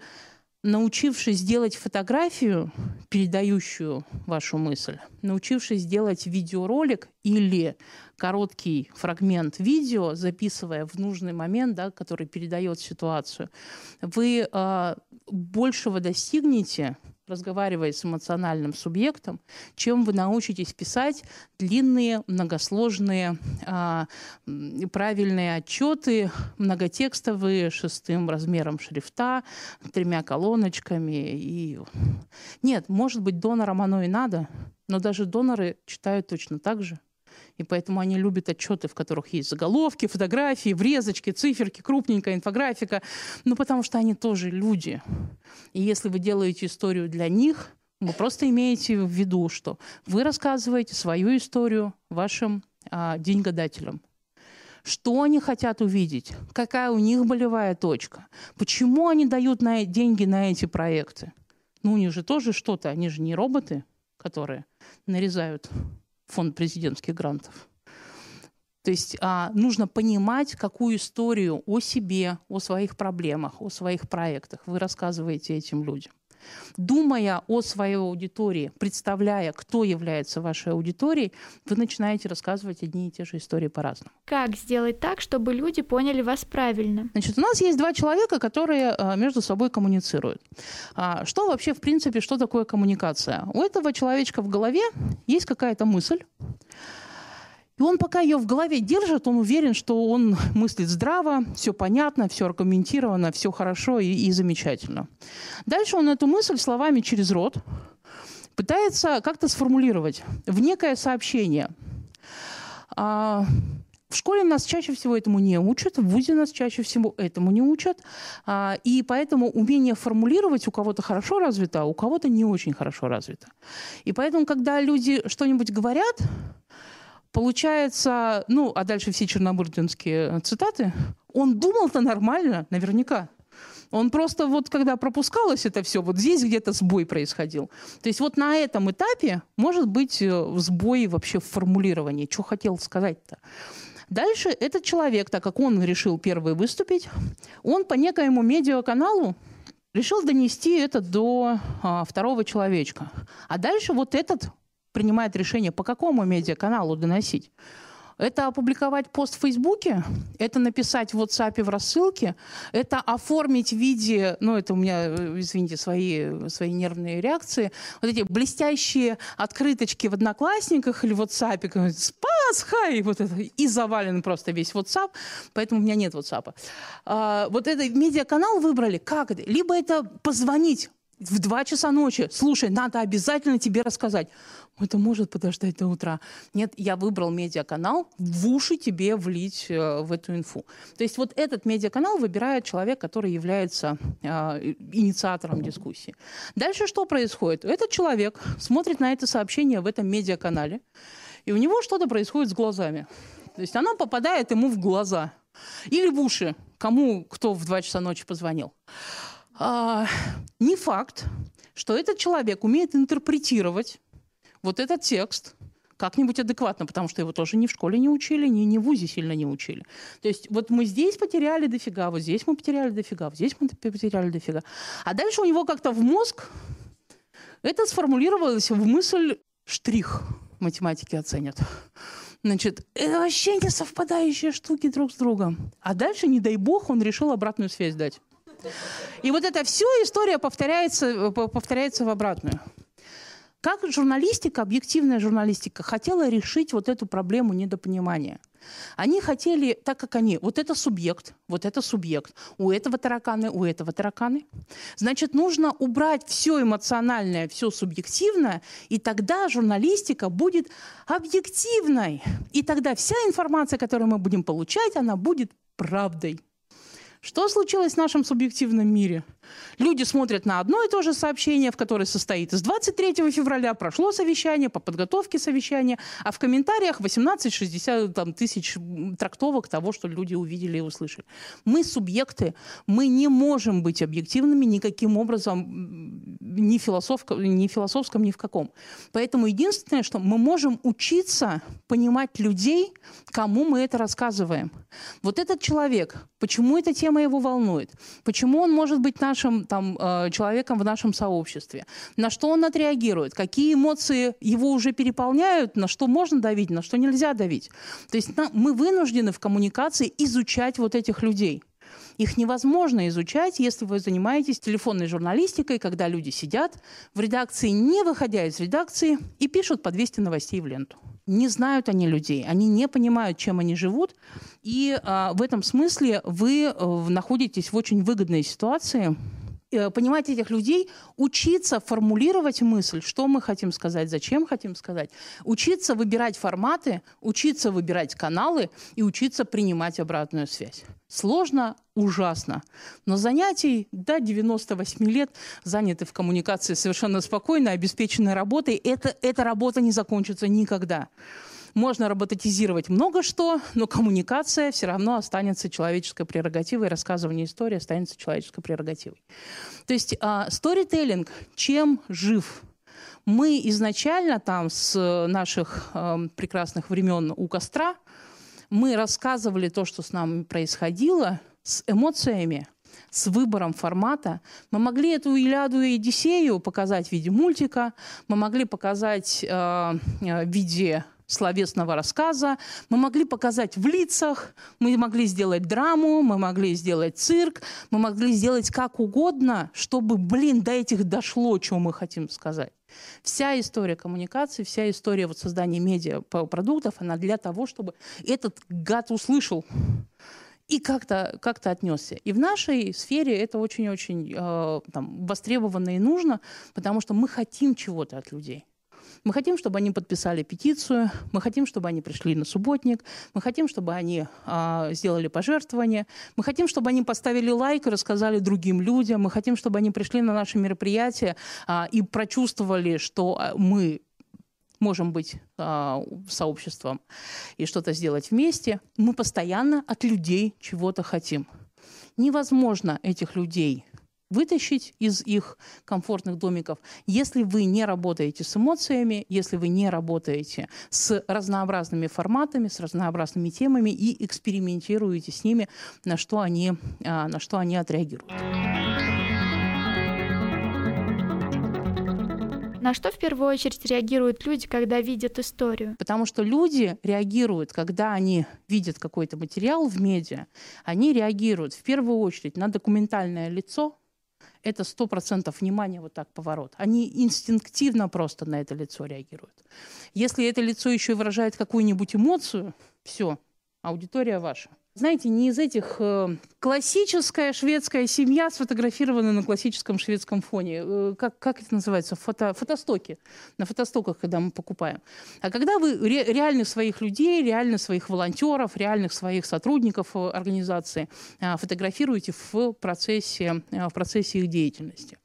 научившись делать фотографию, передающую вашу мысль, научившись делать видеоролик или короткий фрагмент видео, записывая в нужный момент, да, который передает ситуацию, вы э, большего достигнете, разговаривая с эмоциональным субъектом, чем вы научитесь писать длинные, многосложные, э, правильные отчеты, многотекстовые, шестым размером шрифта, тремя колоночками. И... Нет, может быть, донорам оно и надо, но даже доноры читают точно так же. И поэтому они любят отчеты, в которых есть заголовки, фотографии, врезочки, циферки, крупненькая инфографика. Ну, потому что они тоже люди. И если вы делаете историю для них, вы просто имеете в виду, что вы рассказываете свою историю вашим а, деньгодателям. Что они хотят увидеть? Какая у них болевая точка? Почему они дают на, деньги на эти проекты? Ну, у них же тоже что-то, они же не роботы, которые нарезают фонд президентских грантов. То есть а, нужно понимать, какую историю о себе, о своих проблемах, о своих проектах вы рассказываете этим людям. Думая о своей аудитории, представляя, кто является вашей аудиторией, вы начинаете рассказывать одни и те же истории по-разному.
Как сделать так, чтобы люди поняли вас правильно?
Значит, у нас есть два человека, которые а, между собой коммуницируют. А, что вообще, в принципе, что такое коммуникация? У этого человечка в голове есть какая-то мысль, и он пока ее в голове держит, он уверен, что он [laughs] мыслит здраво, все понятно, все аргументировано, все хорошо и, и замечательно. Дальше он эту мысль словами через рот пытается как-то сформулировать в некое сообщение. А, в школе нас чаще всего этому не учат, в ВУЗе нас чаще всего этому не учат. А, и поэтому умение формулировать у кого-то хорошо развито, а у кого-то не очень хорошо развито. И поэтому, когда люди что-нибудь говорят, Получается, ну, а дальше все чернобурдинские цитаты. Он думал-то нормально, наверняка. Он просто вот, когда пропускалось это все, вот здесь где-то сбой происходил. То есть вот на этом этапе может быть э, сбой вообще в формулировании. Что хотел сказать-то? Дальше этот человек, так как он решил первый выступить, он по некоему медиаканалу решил донести это до а, второго человечка. А дальше вот этот принимает решение, по какому медиаканалу доносить. Это опубликовать пост в Фейсбуке, это написать в WhatsApp в рассылке, это оформить в виде, ну это у меня, э, извините, свои, свои нервные реакции, вот эти блестящие открыточки в Одноклассниках или в WhatsApp, спас, хай, вот это, и завален просто весь WhatsApp, поэтому у меня нет WhatsApp. А, вот этот медиаканал выбрали, как это? Либо это позвонить в 2 часа ночи, слушай, надо обязательно тебе рассказать это может подождать до утра. Нет, я выбрал медиаканал, в уши тебе влить э, в эту инфу. То есть вот этот медиаканал выбирает человек, который является э, инициатором дискуссии. Дальше что происходит? Этот человек смотрит на это сообщение в этом медиаканале, и у него что-то происходит с глазами. То есть оно попадает ему в глаза – Или в уши, кому кто в 2 часа ночи позвонил. А, не факт, что этот человек умеет интерпретировать вот этот текст как-нибудь адекватно, потому что его тоже ни в школе не учили, ни, ни в ВУЗе сильно не учили. То есть вот мы здесь потеряли дофига, вот здесь мы потеряли дофига, вот здесь мы потеряли дофига. А дальше у него как-то в мозг это сформулировалось в мысль штрих математики оценят. Значит, это вообще не совпадающие штуки друг с другом. А дальше, не дай бог, он решил обратную связь дать. И вот эта вся история повторяется, повторяется в обратную. Как журналистика, объективная журналистика, хотела решить вот эту проблему недопонимания? Они хотели, так как они, вот это субъект, вот это субъект, у этого тараканы, у этого тараканы. Значит, нужно убрать все эмоциональное, все субъективное, и тогда журналистика будет объективной. И тогда вся информация, которую мы будем получать, она будет правдой. Что случилось в нашем субъективном мире? Люди смотрят на одно и то же сообщение, в которое состоит из 23 февраля прошло совещание по подготовке совещания, а в комментариях 18-60 там, тысяч трактовок того, что люди увидели и услышали. Мы субъекты, мы не можем быть объективными никаким образом, ни, философском, ни философском, ни в каком. Поэтому единственное, что мы можем учиться понимать людей, кому мы это рассказываем. Вот этот человек, почему эта тема его волнует, почему он может быть наш нашим там, э, человеком в нашем сообществе, на что он отреагирует, какие эмоции его уже переполняют, на что можно давить, на что нельзя давить. То есть мы вынуждены в коммуникации изучать вот этих людей. Их невозможно изучать, если вы занимаетесь телефонной журналистикой, когда люди сидят в редакции, не выходя из редакции, и пишут по 200 новостей в ленту. Не знают они людей, они не понимают, чем они живут, и э, в этом смысле вы э, находитесь в очень выгодной ситуации, понимать этих людей, учиться формулировать мысль, что мы хотим сказать, зачем хотим сказать, учиться выбирать форматы, учиться выбирать каналы и учиться принимать обратную связь. Сложно, ужасно. Но занятий до 98 лет заняты в коммуникации совершенно спокойно, обеспеченной работой. Это, эта работа не закончится никогда. Можно роботизировать много что, но коммуникация все равно останется человеческой прерогативой, рассказывание истории останется человеческой прерогативой. То есть а, сторителлинг чем жив? Мы изначально там с наших э, прекрасных времен у костра мы рассказывали то, что с нами происходило, с эмоциями, с выбором формата. Мы могли эту Илиаду и Одиссею показать в виде мультика, мы могли показать э, в виде словесного рассказа, мы могли показать в лицах, мы могли сделать драму, мы могли сделать цирк, мы могли сделать как угодно, чтобы, блин, до этих дошло, что мы хотим сказать. Вся история коммуникации, вся история вот создания медиапродуктов, она для того, чтобы этот гад услышал и как-то как отнесся. И в нашей сфере это очень-очень э, востребовано и нужно, потому что мы хотим чего-то от людей. Мы хотим, чтобы они подписали петицию, мы хотим, чтобы они пришли на субботник, мы хотим, чтобы они а, сделали пожертвование, мы хотим, чтобы они поставили лайк и рассказали другим людям, мы хотим, чтобы они пришли на наши мероприятия а, и прочувствовали, что а, мы можем быть а, сообществом и что-то сделать вместе. Мы постоянно от людей чего-то хотим. Невозможно этих людей вытащить из их комфортных домиков, если вы не работаете с эмоциями, если вы не работаете с разнообразными форматами, с разнообразными темами и экспериментируете с ними, на что они, а, на что они отреагируют.
На что в первую очередь реагируют люди, когда видят историю?
Потому что люди реагируют, когда они видят какой-то материал в медиа, они реагируют в первую очередь на документальное лицо, это сто процентов внимания вот так поворот. Они инстинктивно просто на это лицо реагируют. Если это лицо еще и выражает какую-нибудь эмоцию, все, аудитория ваша. Знаете, не из этих... Э, классическая шведская семья сфотографирована на классическом шведском фоне. Э, как, как это называется? Фото, фотостоки. На фотостоках, когда мы покупаем. А когда вы ре, реальных своих людей, реально своих волонтеров, реальных своих сотрудников э, организации фотографируете в процессе, в процессе их деятельности.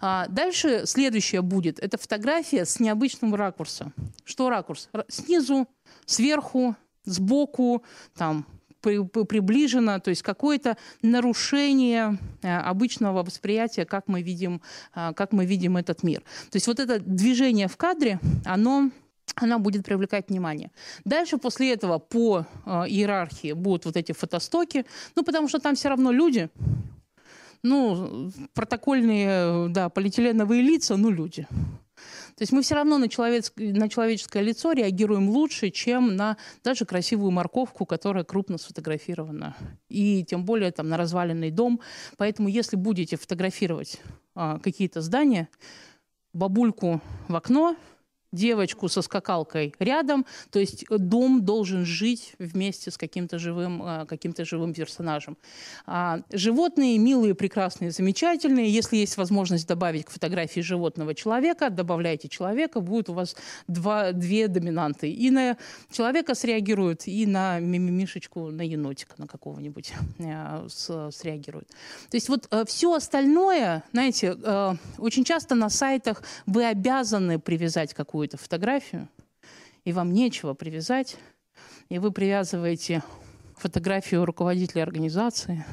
А дальше следующее будет. Это фотография с необычным ракурсом. Что ракурс? Снизу, сверху, сбоку, там, при, приближено, то есть какое-то нарушение э, обычного восприятия, как мы видим, э, как мы видим этот мир. То есть вот это движение в кадре, оно она будет привлекать внимание. Дальше после этого по э, иерархии будут вот эти фотостоки, ну потому что там все равно люди, ну протокольные, да, полиэтиленовые лица, ну люди. То есть мы все равно на, человечек, на человеческое лицо реагируем лучше, чем на даже красивую морковку, которая крупно сфотографирована. И тем более там на разваленный дом. Поэтому если будете фотографировать а, какие-то здания, бабульку в окно – девочку со скакалкой рядом, то есть дом должен жить вместе с каким-то живым, э, каким-то живым персонажем. А животные милые, прекрасные, замечательные. Если есть возможность добавить к фотографии животного человека, добавляйте человека, будет у вас два, две доминанты. И на человека среагируют, и на мимишечку, на енотика, на какого-нибудь э, среагируют. То есть вот э, все остальное, знаете, очень часто на сайтах вы обязаны привязать какую какую-то фотографию, и вам нечего привязать, и вы привязываете фотографию руководителя организации.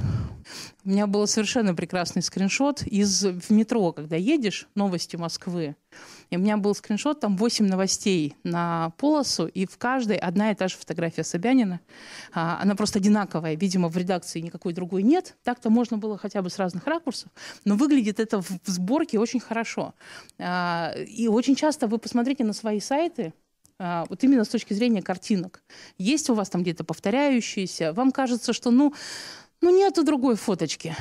У меня был совершенно прекрасный скриншот из в метро, когда едешь, новости Москвы. И у меня был скриншот, там 8 новостей на полосу, и в каждой одна и та же фотография Собянина. А, она просто одинаковая. Видимо, в редакции никакой другой нет. Так-то можно было хотя бы с разных ракурсов. Но выглядит это в сборке очень хорошо. А, и очень часто вы посмотрите на свои сайты, вот именно с точки зрения картинок. Есть у вас там где-то повторяющиеся, вам кажется, что ну, ну нету другой фоточки.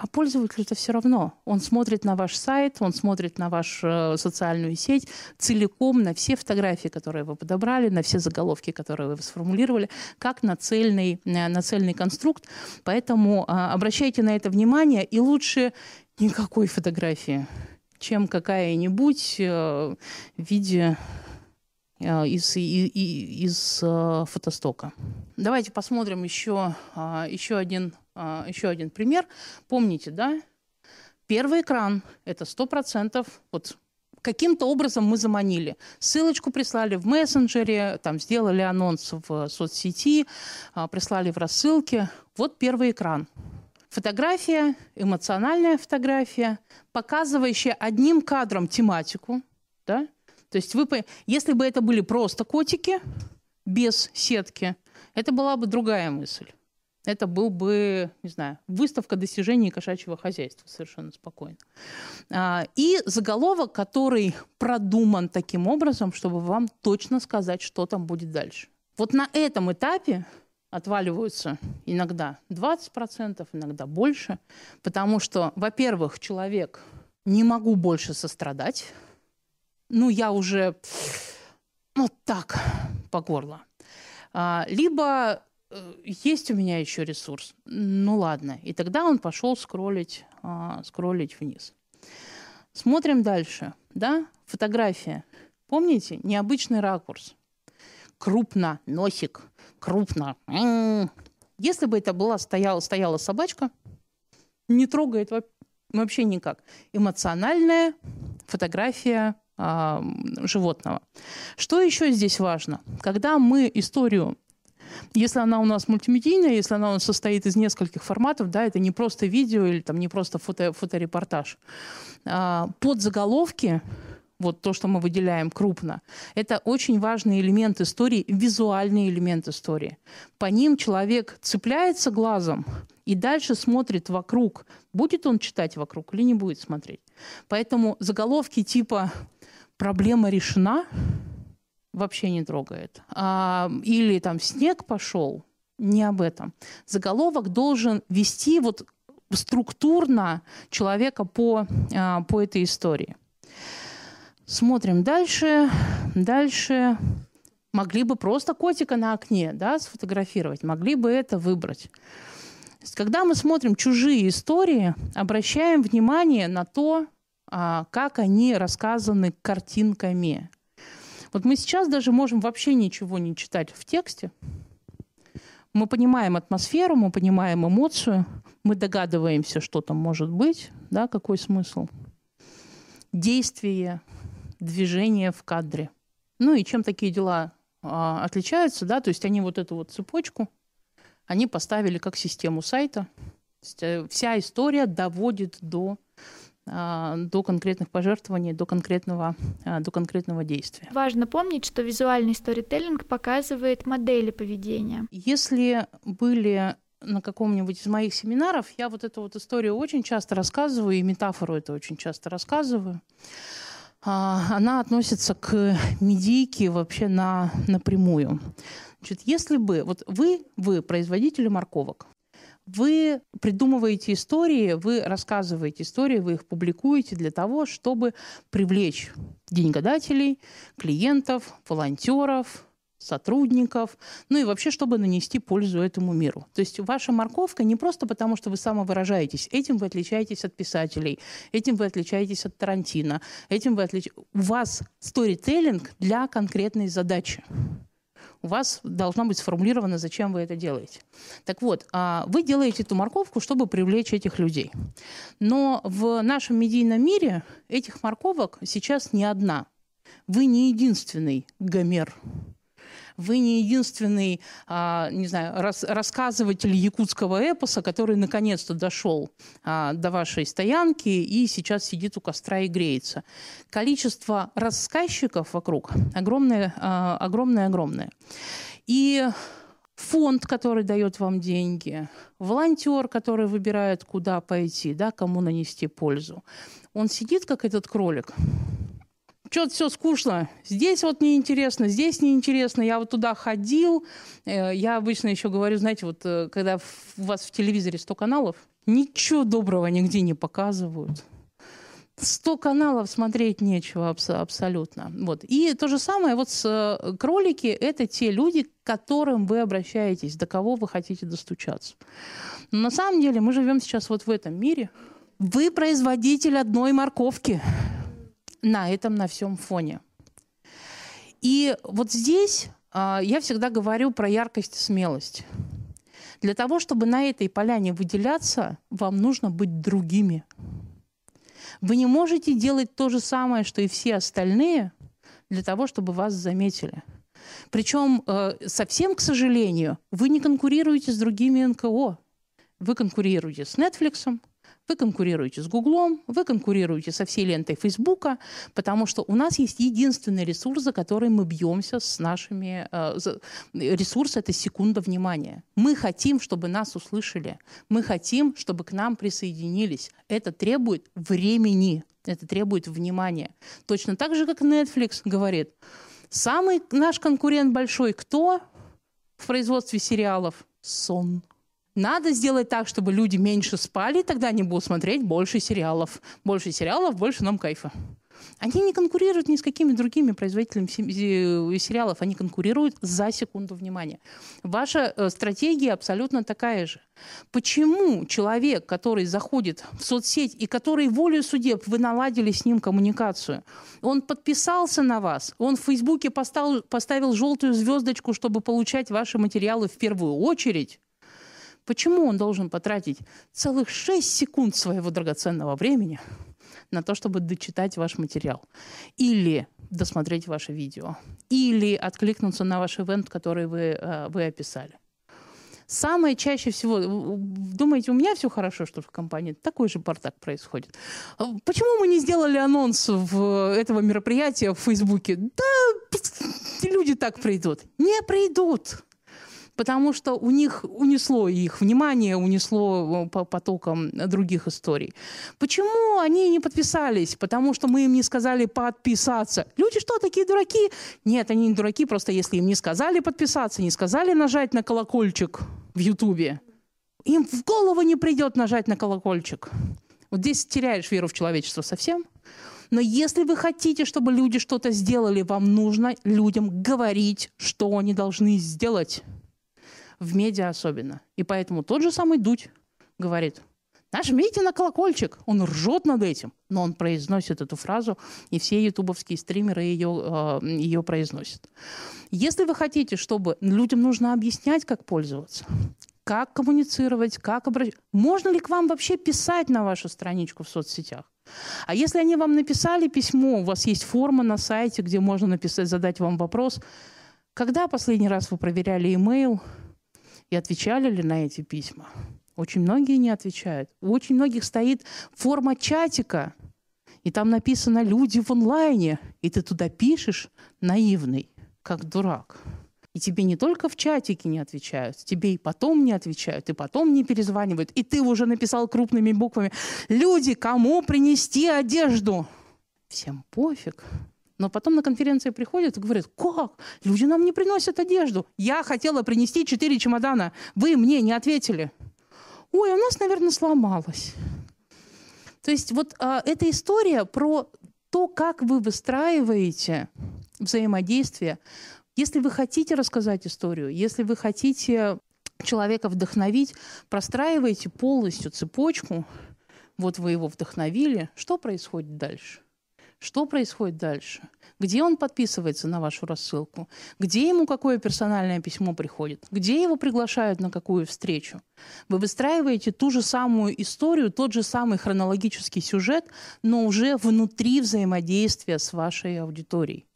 А пользователю-то все равно. Он смотрит на ваш сайт, он смотрит на вашу э, социальную сеть целиком, на все фотографии, которые вы подобрали, на все заголовки, которые вы сформулировали, как на цельный, э, на цельный конструкт. Поэтому э, обращайте на это внимание и лучше никакой фотографии, чем какая-нибудь э, в виде из, из, из э, фотостока. Давайте посмотрим еще, а, еще, один, а, еще один пример. Помните, да? Первый экран – это 100%. Вот каким-то образом мы заманили. Ссылочку прислали в мессенджере, там сделали анонс в соцсети, а, прислали в рассылке. Вот первый экран. Фотография, эмоциональная фотография, показывающая одним кадром тематику, да, то есть вы, если бы это были просто котики без сетки, это была бы другая мысль. Это был бы, не знаю, выставка достижений кошачьего хозяйства совершенно спокойно. А, и заголовок, который продуман таким образом, чтобы вам точно сказать, что там будет дальше. Вот на этом этапе отваливаются иногда 20%, иногда больше, потому что, во-первых, человек не могу больше сострадать, ну, я уже вот так по горло. А, либо э, есть у меня еще ресурс, ну ладно. И тогда он пошел скроллить, а, скроллить вниз. Смотрим дальше, да, фотография. Помните, необычный ракурс. Крупно, носик, крупно. Если бы это была стояла, стояла собачка, не трогает вообще никак. Эмоциональная фотография животного. Что еще здесь важно? Когда мы историю если она у нас мультимедийная, если она у нас состоит из нескольких форматов, да, это не просто видео или там не просто фото, фоторепортаж. А, под заголовки вот то, что мы выделяем крупно, это очень важный элемент истории, визуальный элемент истории. По ним человек цепляется глазом и дальше смотрит вокруг. Будет он читать вокруг или не будет смотреть. Поэтому заголовки типа проблема решена, вообще не трогает. А, или там снег пошел, не об этом. Заголовок должен вести вот структурно человека по, а, по этой истории. Смотрим дальше. Дальше могли бы просто котика на окне да, сфотографировать, могли бы это выбрать. Когда мы смотрим чужие истории, обращаем внимание на то, как они рассказаны картинками. Вот мы сейчас даже можем вообще ничего не читать в тексте. Мы понимаем атмосферу, мы понимаем эмоцию, мы догадываемся, что там может быть, да, какой смысл. Действие, движение в кадре. Ну и чем такие дела а, отличаются, да, то есть они вот эту вот цепочку, они поставили как систему сайта. Вся история доводит до а, до конкретных пожертвований, до конкретного, а, до конкретного действия.
Важно помнить, что визуальный сторителлинг показывает модели поведения.
Если были на каком-нибудь из моих семинаров, я вот эту вот историю очень часто рассказываю, и метафору это очень часто рассказываю. А, она относится к медийке вообще на, напрямую. Значит, если бы, вот вы, вы производители морковок, вы придумываете истории, вы рассказываете истории, вы их публикуете для того, чтобы привлечь деньгодателей, клиентов, волонтеров, сотрудников, ну и вообще, чтобы нанести пользу этому миру. То есть ваша морковка не просто потому, что вы самовыражаетесь, этим вы отличаетесь от писателей, этим вы отличаетесь от Тарантино, этим вы отличаетесь... У вас сторителлинг для конкретной задачи у вас должно быть сформулировано, зачем вы это делаете. Так вот, а, вы делаете эту морковку, чтобы привлечь этих людей. Но в нашем медийном мире этих морковок сейчас не одна. Вы не единственный Гомер вы не единственный, а, не знаю, рас, рассказыватель якутского эпоса, который наконец-то дошел а, до вашей стоянки и сейчас сидит у костра и греется. Количество рассказчиков вокруг огромное, а, огромное, огромное. И фонд, который дает вам деньги, волонтер, который выбирает, куда пойти, да, кому нанести пользу. Он сидит, как этот кролик, что-то все скучно. Здесь вот неинтересно, здесь неинтересно. Я вот туда ходил. Э, я обычно еще говорю, знаете, вот э, когда у вас в телевизоре 100 каналов, ничего доброго нигде не показывают. 100 каналов смотреть нечего абсолютно. Вот. И то же самое вот с э, кролики. Это те люди, к которым вы обращаетесь, до кого вы хотите достучаться. Но на самом деле мы живем сейчас вот в этом мире. Вы производитель одной морковки на этом, на всем фоне. И вот здесь э, я всегда говорю про яркость и смелость. Для того, чтобы на этой поляне выделяться, вам нужно быть другими. Вы не можете делать то же самое, что и все остальные, для того, чтобы вас заметили. Причем э, совсем, к сожалению, вы не конкурируете с другими НКО. Вы конкурируете с Netflix, вы конкурируете с Гуглом, вы конкурируете со всей лентой Фейсбука, потому что у нас есть единственный ресурс, за который мы бьемся с нашими... Э, ресурс — это секунда внимания. Мы хотим, чтобы нас услышали. Мы хотим, чтобы к нам присоединились. Это требует времени, это требует внимания. Точно так же, как Netflix говорит. Самый наш конкурент большой кто в производстве сериалов? Сон. Надо сделать так, чтобы люди меньше спали, тогда они будут смотреть больше сериалов. Больше сериалов, больше нам кайфа. Они не конкурируют ни с какими другими производителями сериалов, они конкурируют за секунду внимания. Ваша э, стратегия абсолютно такая же. Почему человек, который заходит в соцсеть и который волей судеб вы наладили с ним коммуникацию, он подписался на вас, он в Фейсбуке поставил, поставил желтую звездочку, чтобы получать ваши материалы в первую очередь, Почему он должен потратить целых 6 секунд своего драгоценного времени на то, чтобы дочитать ваш материал? Или досмотреть ваше видео? Или откликнуться на ваш ивент, который вы, э, вы описали? Самое чаще всего, думаете, у меня все хорошо, что в компании такой же бардак происходит. Почему мы не сделали анонс в этого мероприятия в Фейсбуке? Да, люди так придут. Не придут потому что у них унесло их внимание, унесло э, потоком других историй. Почему они не подписались? Потому что мы им не сказали подписаться. Люди что, такие дураки? Нет, они не дураки, просто если им не сказали подписаться, не сказали нажать на колокольчик в Ютубе, им в голову не придет нажать на колокольчик. Вот здесь теряешь веру в человечество совсем. Но если вы хотите, чтобы люди что-то сделали, вам нужно людям говорить, что они должны сделать в медиа особенно. И поэтому тот же самый Дудь говорит, нажмите на колокольчик. Он ржет над этим, но он произносит эту фразу, и все ютубовские стримеры ее, э, ее произносят. Если вы хотите, чтобы людям нужно объяснять, как пользоваться, как коммуницировать, как обращаться, можно ли к вам вообще писать на вашу страничку в соцсетях? А если они вам написали письмо, у вас есть форма на сайте, где можно написать, задать вам вопрос, когда последний раз вы проверяли имейл, И отвечали ли на эти письма? Очень многие не отвечают. У очень многих стоит форма чатика, и там написано «люди в онлайне», и ты туда пишешь наивный, как дурак. И тебе не только в чатике не отвечают, тебе и потом не отвечают, и потом не перезванивают. И ты уже написал крупными буквами «Люди, кому принести одежду?» Всем пофиг. Но потом на конференции приходят и говорят, как? Люди нам не приносят одежду. Я хотела принести четыре чемодана. Вы мне не ответили. Ой, у нас, наверное, сломалось. То есть вот а, эта история про то, как вы выстраиваете взаимодействие если вы хотите рассказать историю, если вы хотите человека вдохновить, простраивайте полностью цепочку, вот вы его вдохновили, что происходит дальше? Что происходит дальше? Где он подписывается на вашу рассылку? Где ему какое персональное письмо приходит? Где его приглашают на какую встречу? Вы выстраиваете ту же самую историю, тот же самый хронологический сюжет, но уже внутри взаимодействия с вашей аудиторией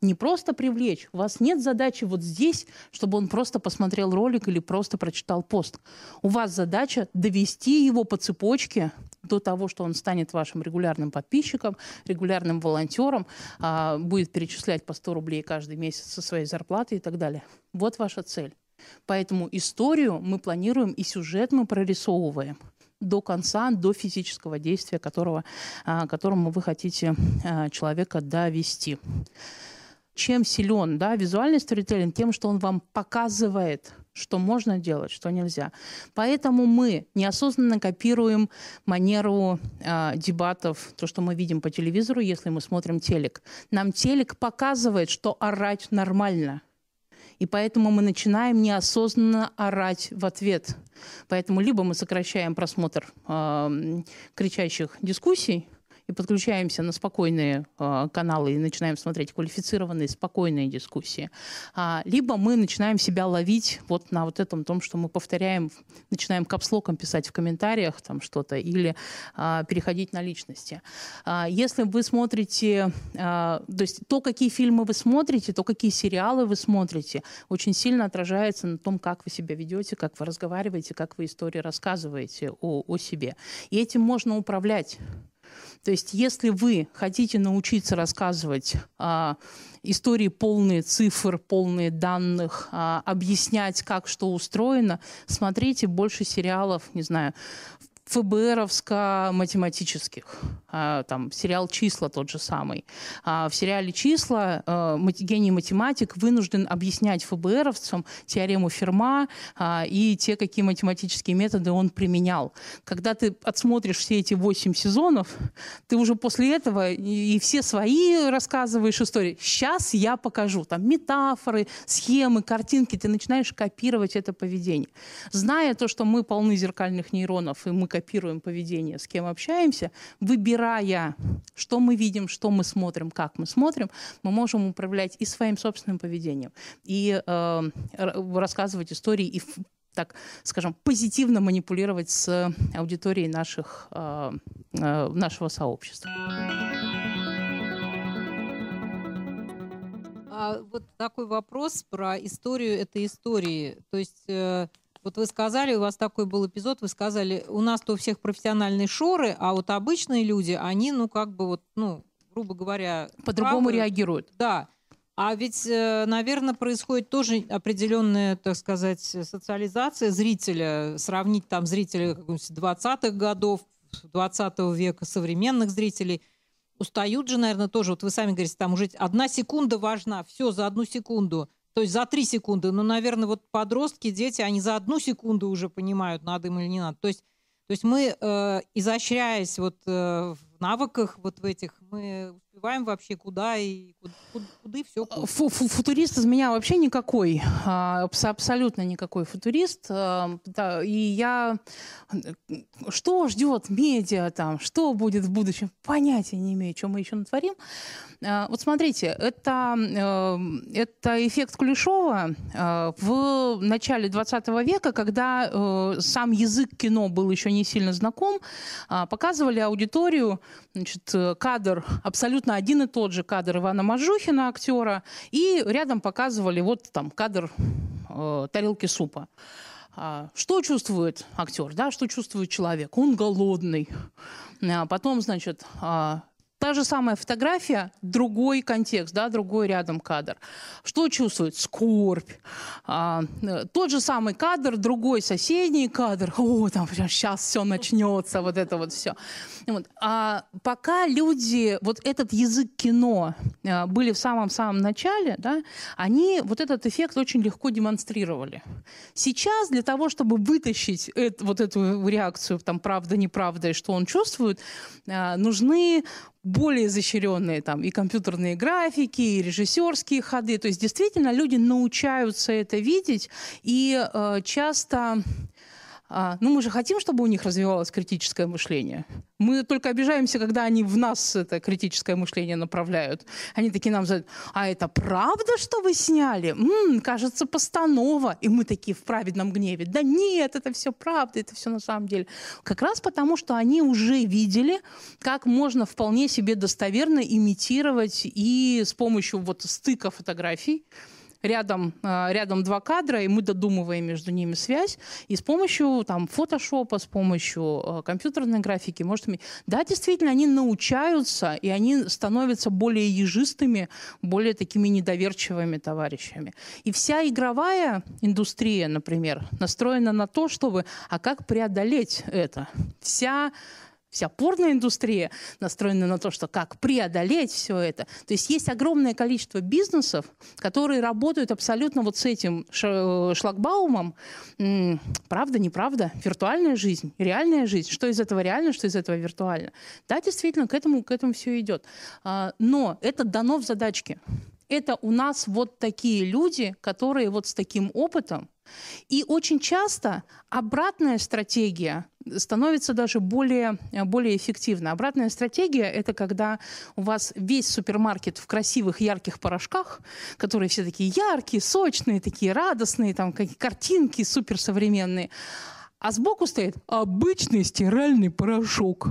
не просто привлечь. У вас нет задачи вот здесь, чтобы он просто посмотрел ролик или просто прочитал пост. У вас задача довести его по цепочке до того, что он станет вашим регулярным подписчиком, регулярным волонтером, а, будет перечислять по 100 рублей каждый месяц со своей зарплаты и так далее. Вот ваша цель. Поэтому историю мы планируем и сюжет мы прорисовываем до конца, до физического действия, которого, а, которому вы хотите а, человека довести чем силен да, визуальный сторителлинг? Тем, что он вам показывает, что можно делать, что нельзя. Поэтому мы неосознанно копируем манеру э, дебатов, то, что мы видим по телевизору, если мы смотрим телек. Нам телек показывает, что орать нормально. И поэтому мы начинаем неосознанно орать в ответ. Поэтому либо мы сокращаем просмотр э, кричащих дискуссий, и подключаемся на спокойные э, каналы и начинаем смотреть квалифицированные, спокойные дискуссии. А, либо мы начинаем себя ловить вот на вот этом том, что мы повторяем, начинаем капслоком писать в комментариях там что-то или а, переходить на личности. А, если вы смотрите, а, то есть то, какие фильмы вы смотрите, то, какие сериалы вы смотрите, очень сильно отражается на том, как вы себя ведете, как вы разговариваете, как вы истории рассказываете о, о себе. И этим можно управлять. То есть если вы хотите научиться рассказывать а, истории полные цифр, полные данных, а, объяснять, как что устроено, смотрите больше сериалов, не знаю, ФБРовско-математических. А, там сериал «Числа» тот же самый. А, в сериале «Числа» а, гений математик вынужден объяснять ФБРовцам теорему Ферма и те, какие математические методы он применял. Когда ты отсмотришь все эти восемь сезонов, ты уже после этого и все свои рассказываешь истории. Сейчас я покажу. Там метафоры, схемы, картинки. Ты начинаешь копировать это поведение. Зная то, что мы полны зеркальных нейронов, и мы копируем поведение, с кем общаемся, выбирая, что мы видим, что мы смотрим, как мы смотрим, мы можем управлять и своим собственным поведением, и э, рассказывать истории, и так скажем, позитивно манипулировать с аудиторией наших, э, э, нашего сообщества.
А вот такой вопрос про историю этой истории. То есть э, вот вы сказали, у вас такой был эпизод, вы сказали, у нас-то у всех профессиональные шоры, а вот обычные люди, они, ну, как бы вот, ну, грубо говоря...
По-другому реагируют.
Да. А ведь, э, наверное, происходит тоже определенная, так сказать, социализация зрителя, сравнить там зрителей 20-х годов, 20 века, современных зрителей. Устают же, наверное, тоже, вот вы сами говорите, там уже одна секунда важна, все за одну секунду. То есть за три секунды. Ну, наверное, вот подростки, дети, они за одну секунду уже понимают, надо им или не надо. То есть, то есть мы, э, изощряясь вот э, в навыках вот в этих, мы успеваем вообще куда и куда, куда все.
Фу -фу Футурист из меня вообще никакой, а, абсолютно никакой футурист. А, и я... Что ждет медиа там, что будет в будущем, понятия не имею, что мы еще натворим. А, вот смотрите, это, э, это эффект Кулешова в начале 20 века, когда э, сам язык кино был еще не сильно знаком, показывали аудиторию значит, э, кадр, абсолютно один и тот же кадр Ивана Мажухина, актера, и рядом показывали вот там кадр э, тарелки супа. а, что чувствует актер, да, что чувствует человек? Он голодный. А потом, значит, а, Та же самая фотография, другой контекст, да, другой рядом кадр. Что чувствует? Скорбь. А, э, тот же самый кадр, другой соседний кадр. О, там сейчас все начнется, вот это вот все. Вот. А пока люди, вот этот язык кино а, были в самом-самом начале, да, они вот этот эффект очень легко демонстрировали. Сейчас для того, чтобы вытащить это, вот эту реакцию, там, правда, неправда, и что он чувствует, а, нужны более изощренные там и компьютерные графики, и режиссерские ходы. То есть действительно люди научаются это видеть, и э, часто а, ну, мы же хотим, чтобы у них развивалось критическое мышление. Мы только обижаемся, когда они в нас это критическое мышление направляют. Они такие нам задают, а это правда, что вы сняли? М-м, кажется, постанова. И мы такие в праведном гневе. Да нет, это все правда, это все на самом деле. Как раз потому, что они уже видели, как можно вполне себе достоверно имитировать и с помощью вот стыка фотографий, рядом, а, рядом два кадра, и мы додумываем между ними связь, и с помощью там, фотошопа, с помощью а, компьютерной графики, может, да, действительно, они научаются, и они становятся более ежистыми, более такими недоверчивыми товарищами. И вся игровая индустрия, например, настроена на то, чтобы, а как преодолеть это? Вся вся порная индустрия настроена на то, что как преодолеть все это. То есть есть огромное количество бизнесов, которые работают абсолютно вот с этим шлагбаумом. Правда, неправда? Виртуальная жизнь, реальная жизнь. Что из этого реально, что из этого виртуально? Да, действительно, к этому, к этому все идет. А, но это дано в задачке. Это у нас вот такие люди, которые вот с таким опытом, и очень часто обратная стратегия становится даже более, более эффективной. Обратная стратегия – это когда у вас весь супермаркет в красивых ярких порошках, которые все такие яркие, сочные, такие радостные, там какие картинки суперсовременные. А сбоку стоит обычный стиральный порошок.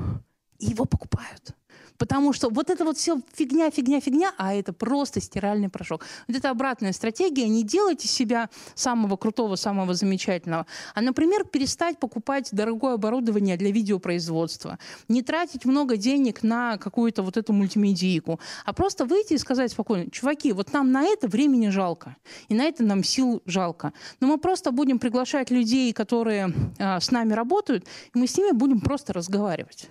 И его покупают. Потому что вот это вот все фигня, фигня, фигня, а это просто стиральный порошок. Вот это обратная стратегия. Не делайте себя самого крутого, самого замечательного, а, например, перестать покупать дорогое оборудование для видеопроизводства. Не тратить много денег на какую-то вот эту мультимедийку, а просто выйти и сказать спокойно, чуваки, вот нам на это времени жалко, и на это нам сил жалко. Но мы просто будем приглашать людей, которые э, с нами работают, и мы с ними будем просто разговаривать.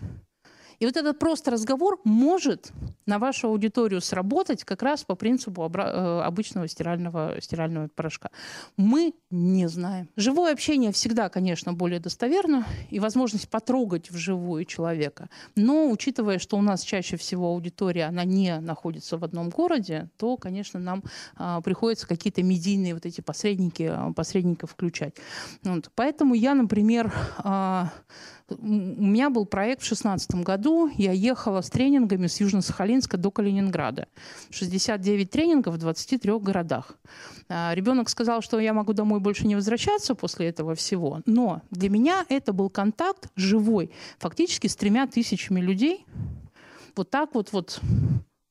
И вот этот просто разговор может на вашу аудиторию сработать как раз по принципу э, обычного стирального, стирального порошка. Мы не знаем. Живое общение всегда, конечно, более достоверно, и возможность потрогать вживую человека. Но учитывая, что у нас чаще всего аудитория, она не находится в одном городе, то, конечно, нам а, приходится какие-то медийные вот эти посредники, а, посредников включать. Вот. Поэтому я, например, а, у меня был проект в 2016 году. Я ехала с тренингами с Южно-Сахалинска до Калининграда. 69 тренингов в 23 городах. А, ребенок сказал, что я могу домой больше не возвращаться после этого всего. Но для меня это был контакт живой, фактически с тремя тысячами людей. Вот так вот, вот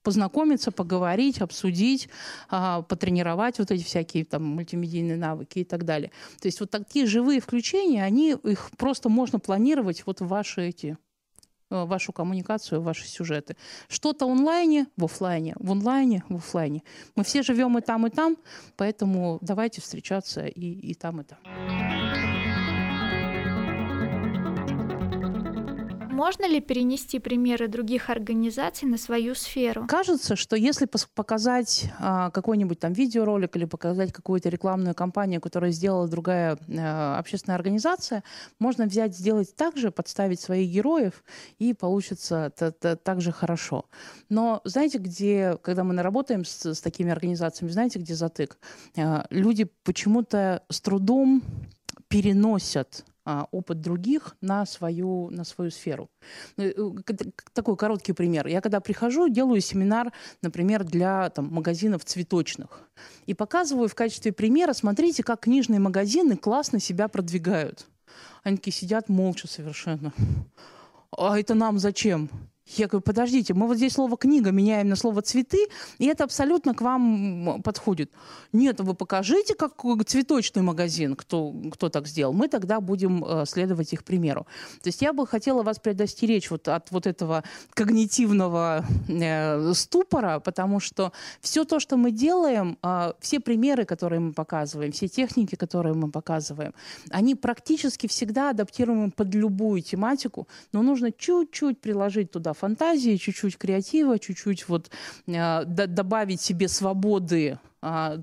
познакомиться, поговорить, обсудить, а, потренировать вот эти всякие там мультимедийные навыки и так далее. То есть вот такие живые включения, они их просто можно планировать вот в ваши эти э, вашу коммуникацию, ваши сюжеты. Что-то онлайне, в офлайне, в онлайне, в офлайне. Мы все живем и там, и там, поэтому давайте встречаться и, и там, и там.
Можно ли перенести примеры других организаций на свою сферу?
Кажется, что если показать а, какой-нибудь там видеоролик или показать какую-то рекламную кампанию, которую сделала другая а, общественная организация, можно взять, сделать так же, подставить своих героев, и получится так же хорошо. Но знаете, где, когда мы работаем с, с такими организациями, знаете, где затык? А, люди почему-то с трудом переносят опыт других на свою, на свою сферу. Ну, э, такой короткий пример. Я когда прихожу, делаю семинар, например, для там, магазинов цветочных. И показываю в качестве примера, смотрите, как книжные магазины классно себя продвигают. Они такие сидят молча совершенно. А это нам зачем? Я говорю, подождите, мы вот здесь слово «книга» меняем на слово «цветы», и это абсолютно к вам подходит. Нет, вы покажите, как цветочный магазин, кто, кто так сделал. Мы тогда будем э, следовать их примеру. То есть я бы хотела вас предостеречь вот от вот этого когнитивного э, ступора, потому что все то, что мы делаем, э, все примеры, которые мы показываем, все техники, которые мы показываем, они практически всегда адаптируемы под любую тематику, но нужно чуть-чуть приложить туда фантазии, чуть-чуть креатива, чуть-чуть вот э, добавить себе свободы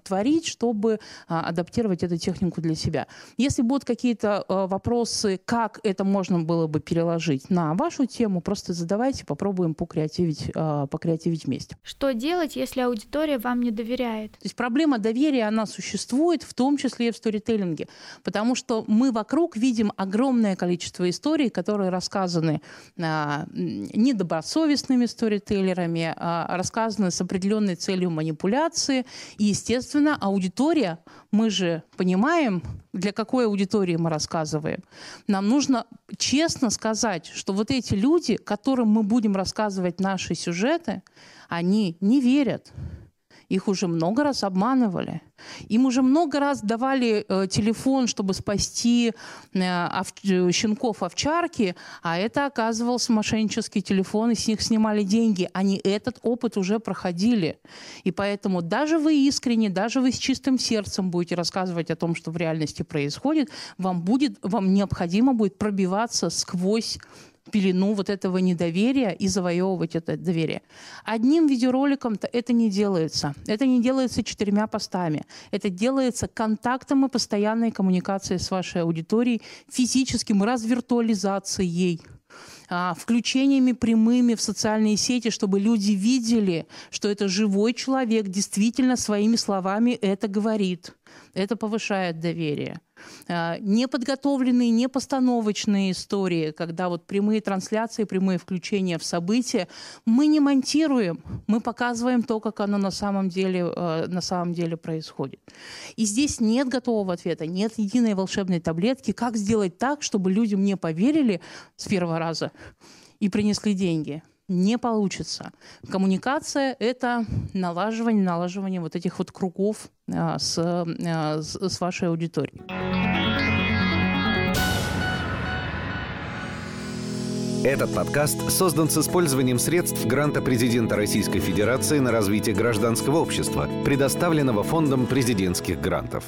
творить, чтобы а, адаптировать эту технику для себя. Если будут какие-то а, вопросы, как это можно было бы переложить на вашу тему, просто задавайте, попробуем покреативить, покреативить вместе.
Что делать, если аудитория вам не доверяет?
То есть проблема доверия, она существует, в том числе и в сторителлинге, потому что мы вокруг видим огромное количество историй, которые рассказаны недобросовестными сторителлерами, рассказаны с определенной целью манипуляции, и естественно, аудитория, мы же понимаем, для какой аудитории мы рассказываем. Нам нужно честно сказать, что вот эти люди, которым мы будем рассказывать наши сюжеты, они не верят. Их уже много раз обманывали. Им уже много раз давали э, телефон, чтобы спасти э, ов... Э, щенков овчарки, а это оказывался мошеннический телефон, и с них снимали деньги. Они этот опыт уже проходили. И поэтому даже вы искренне, даже вы с чистым сердцем будете рассказывать о том, что в реальности происходит, вам, будет, вам необходимо будет пробиваться сквозь пелену вот этого недоверия и завоевывать это доверие. Одним видеороликом-то это не делается. Это не делается четырьмя постами. Это делается контактом и постоянной коммуникацией с вашей аудиторией, физическим развиртуализацией а, включениями прямыми в социальные сети, чтобы люди видели, что это живой человек, действительно своими словами это говорит. Это повышает доверие. А, неподготовленные, непостановочные истории, когда вот прямые трансляции, прямые включения в события, мы не монтируем, мы показываем то, как оно на самом деле, а, на самом деле происходит. И здесь нет готового ответа, нет единой волшебной таблетки, как сделать так, чтобы люди мне поверили с первого раза и принесли деньги не получится. Коммуникация – это налаживание, налаживание вот этих вот кругов а, с, а, с, вашей аудиторией.
Этот подкаст создан с использованием средств гранта президента Российской Федерации на развитие гражданского общества, предоставленного Фондом президентских грантов.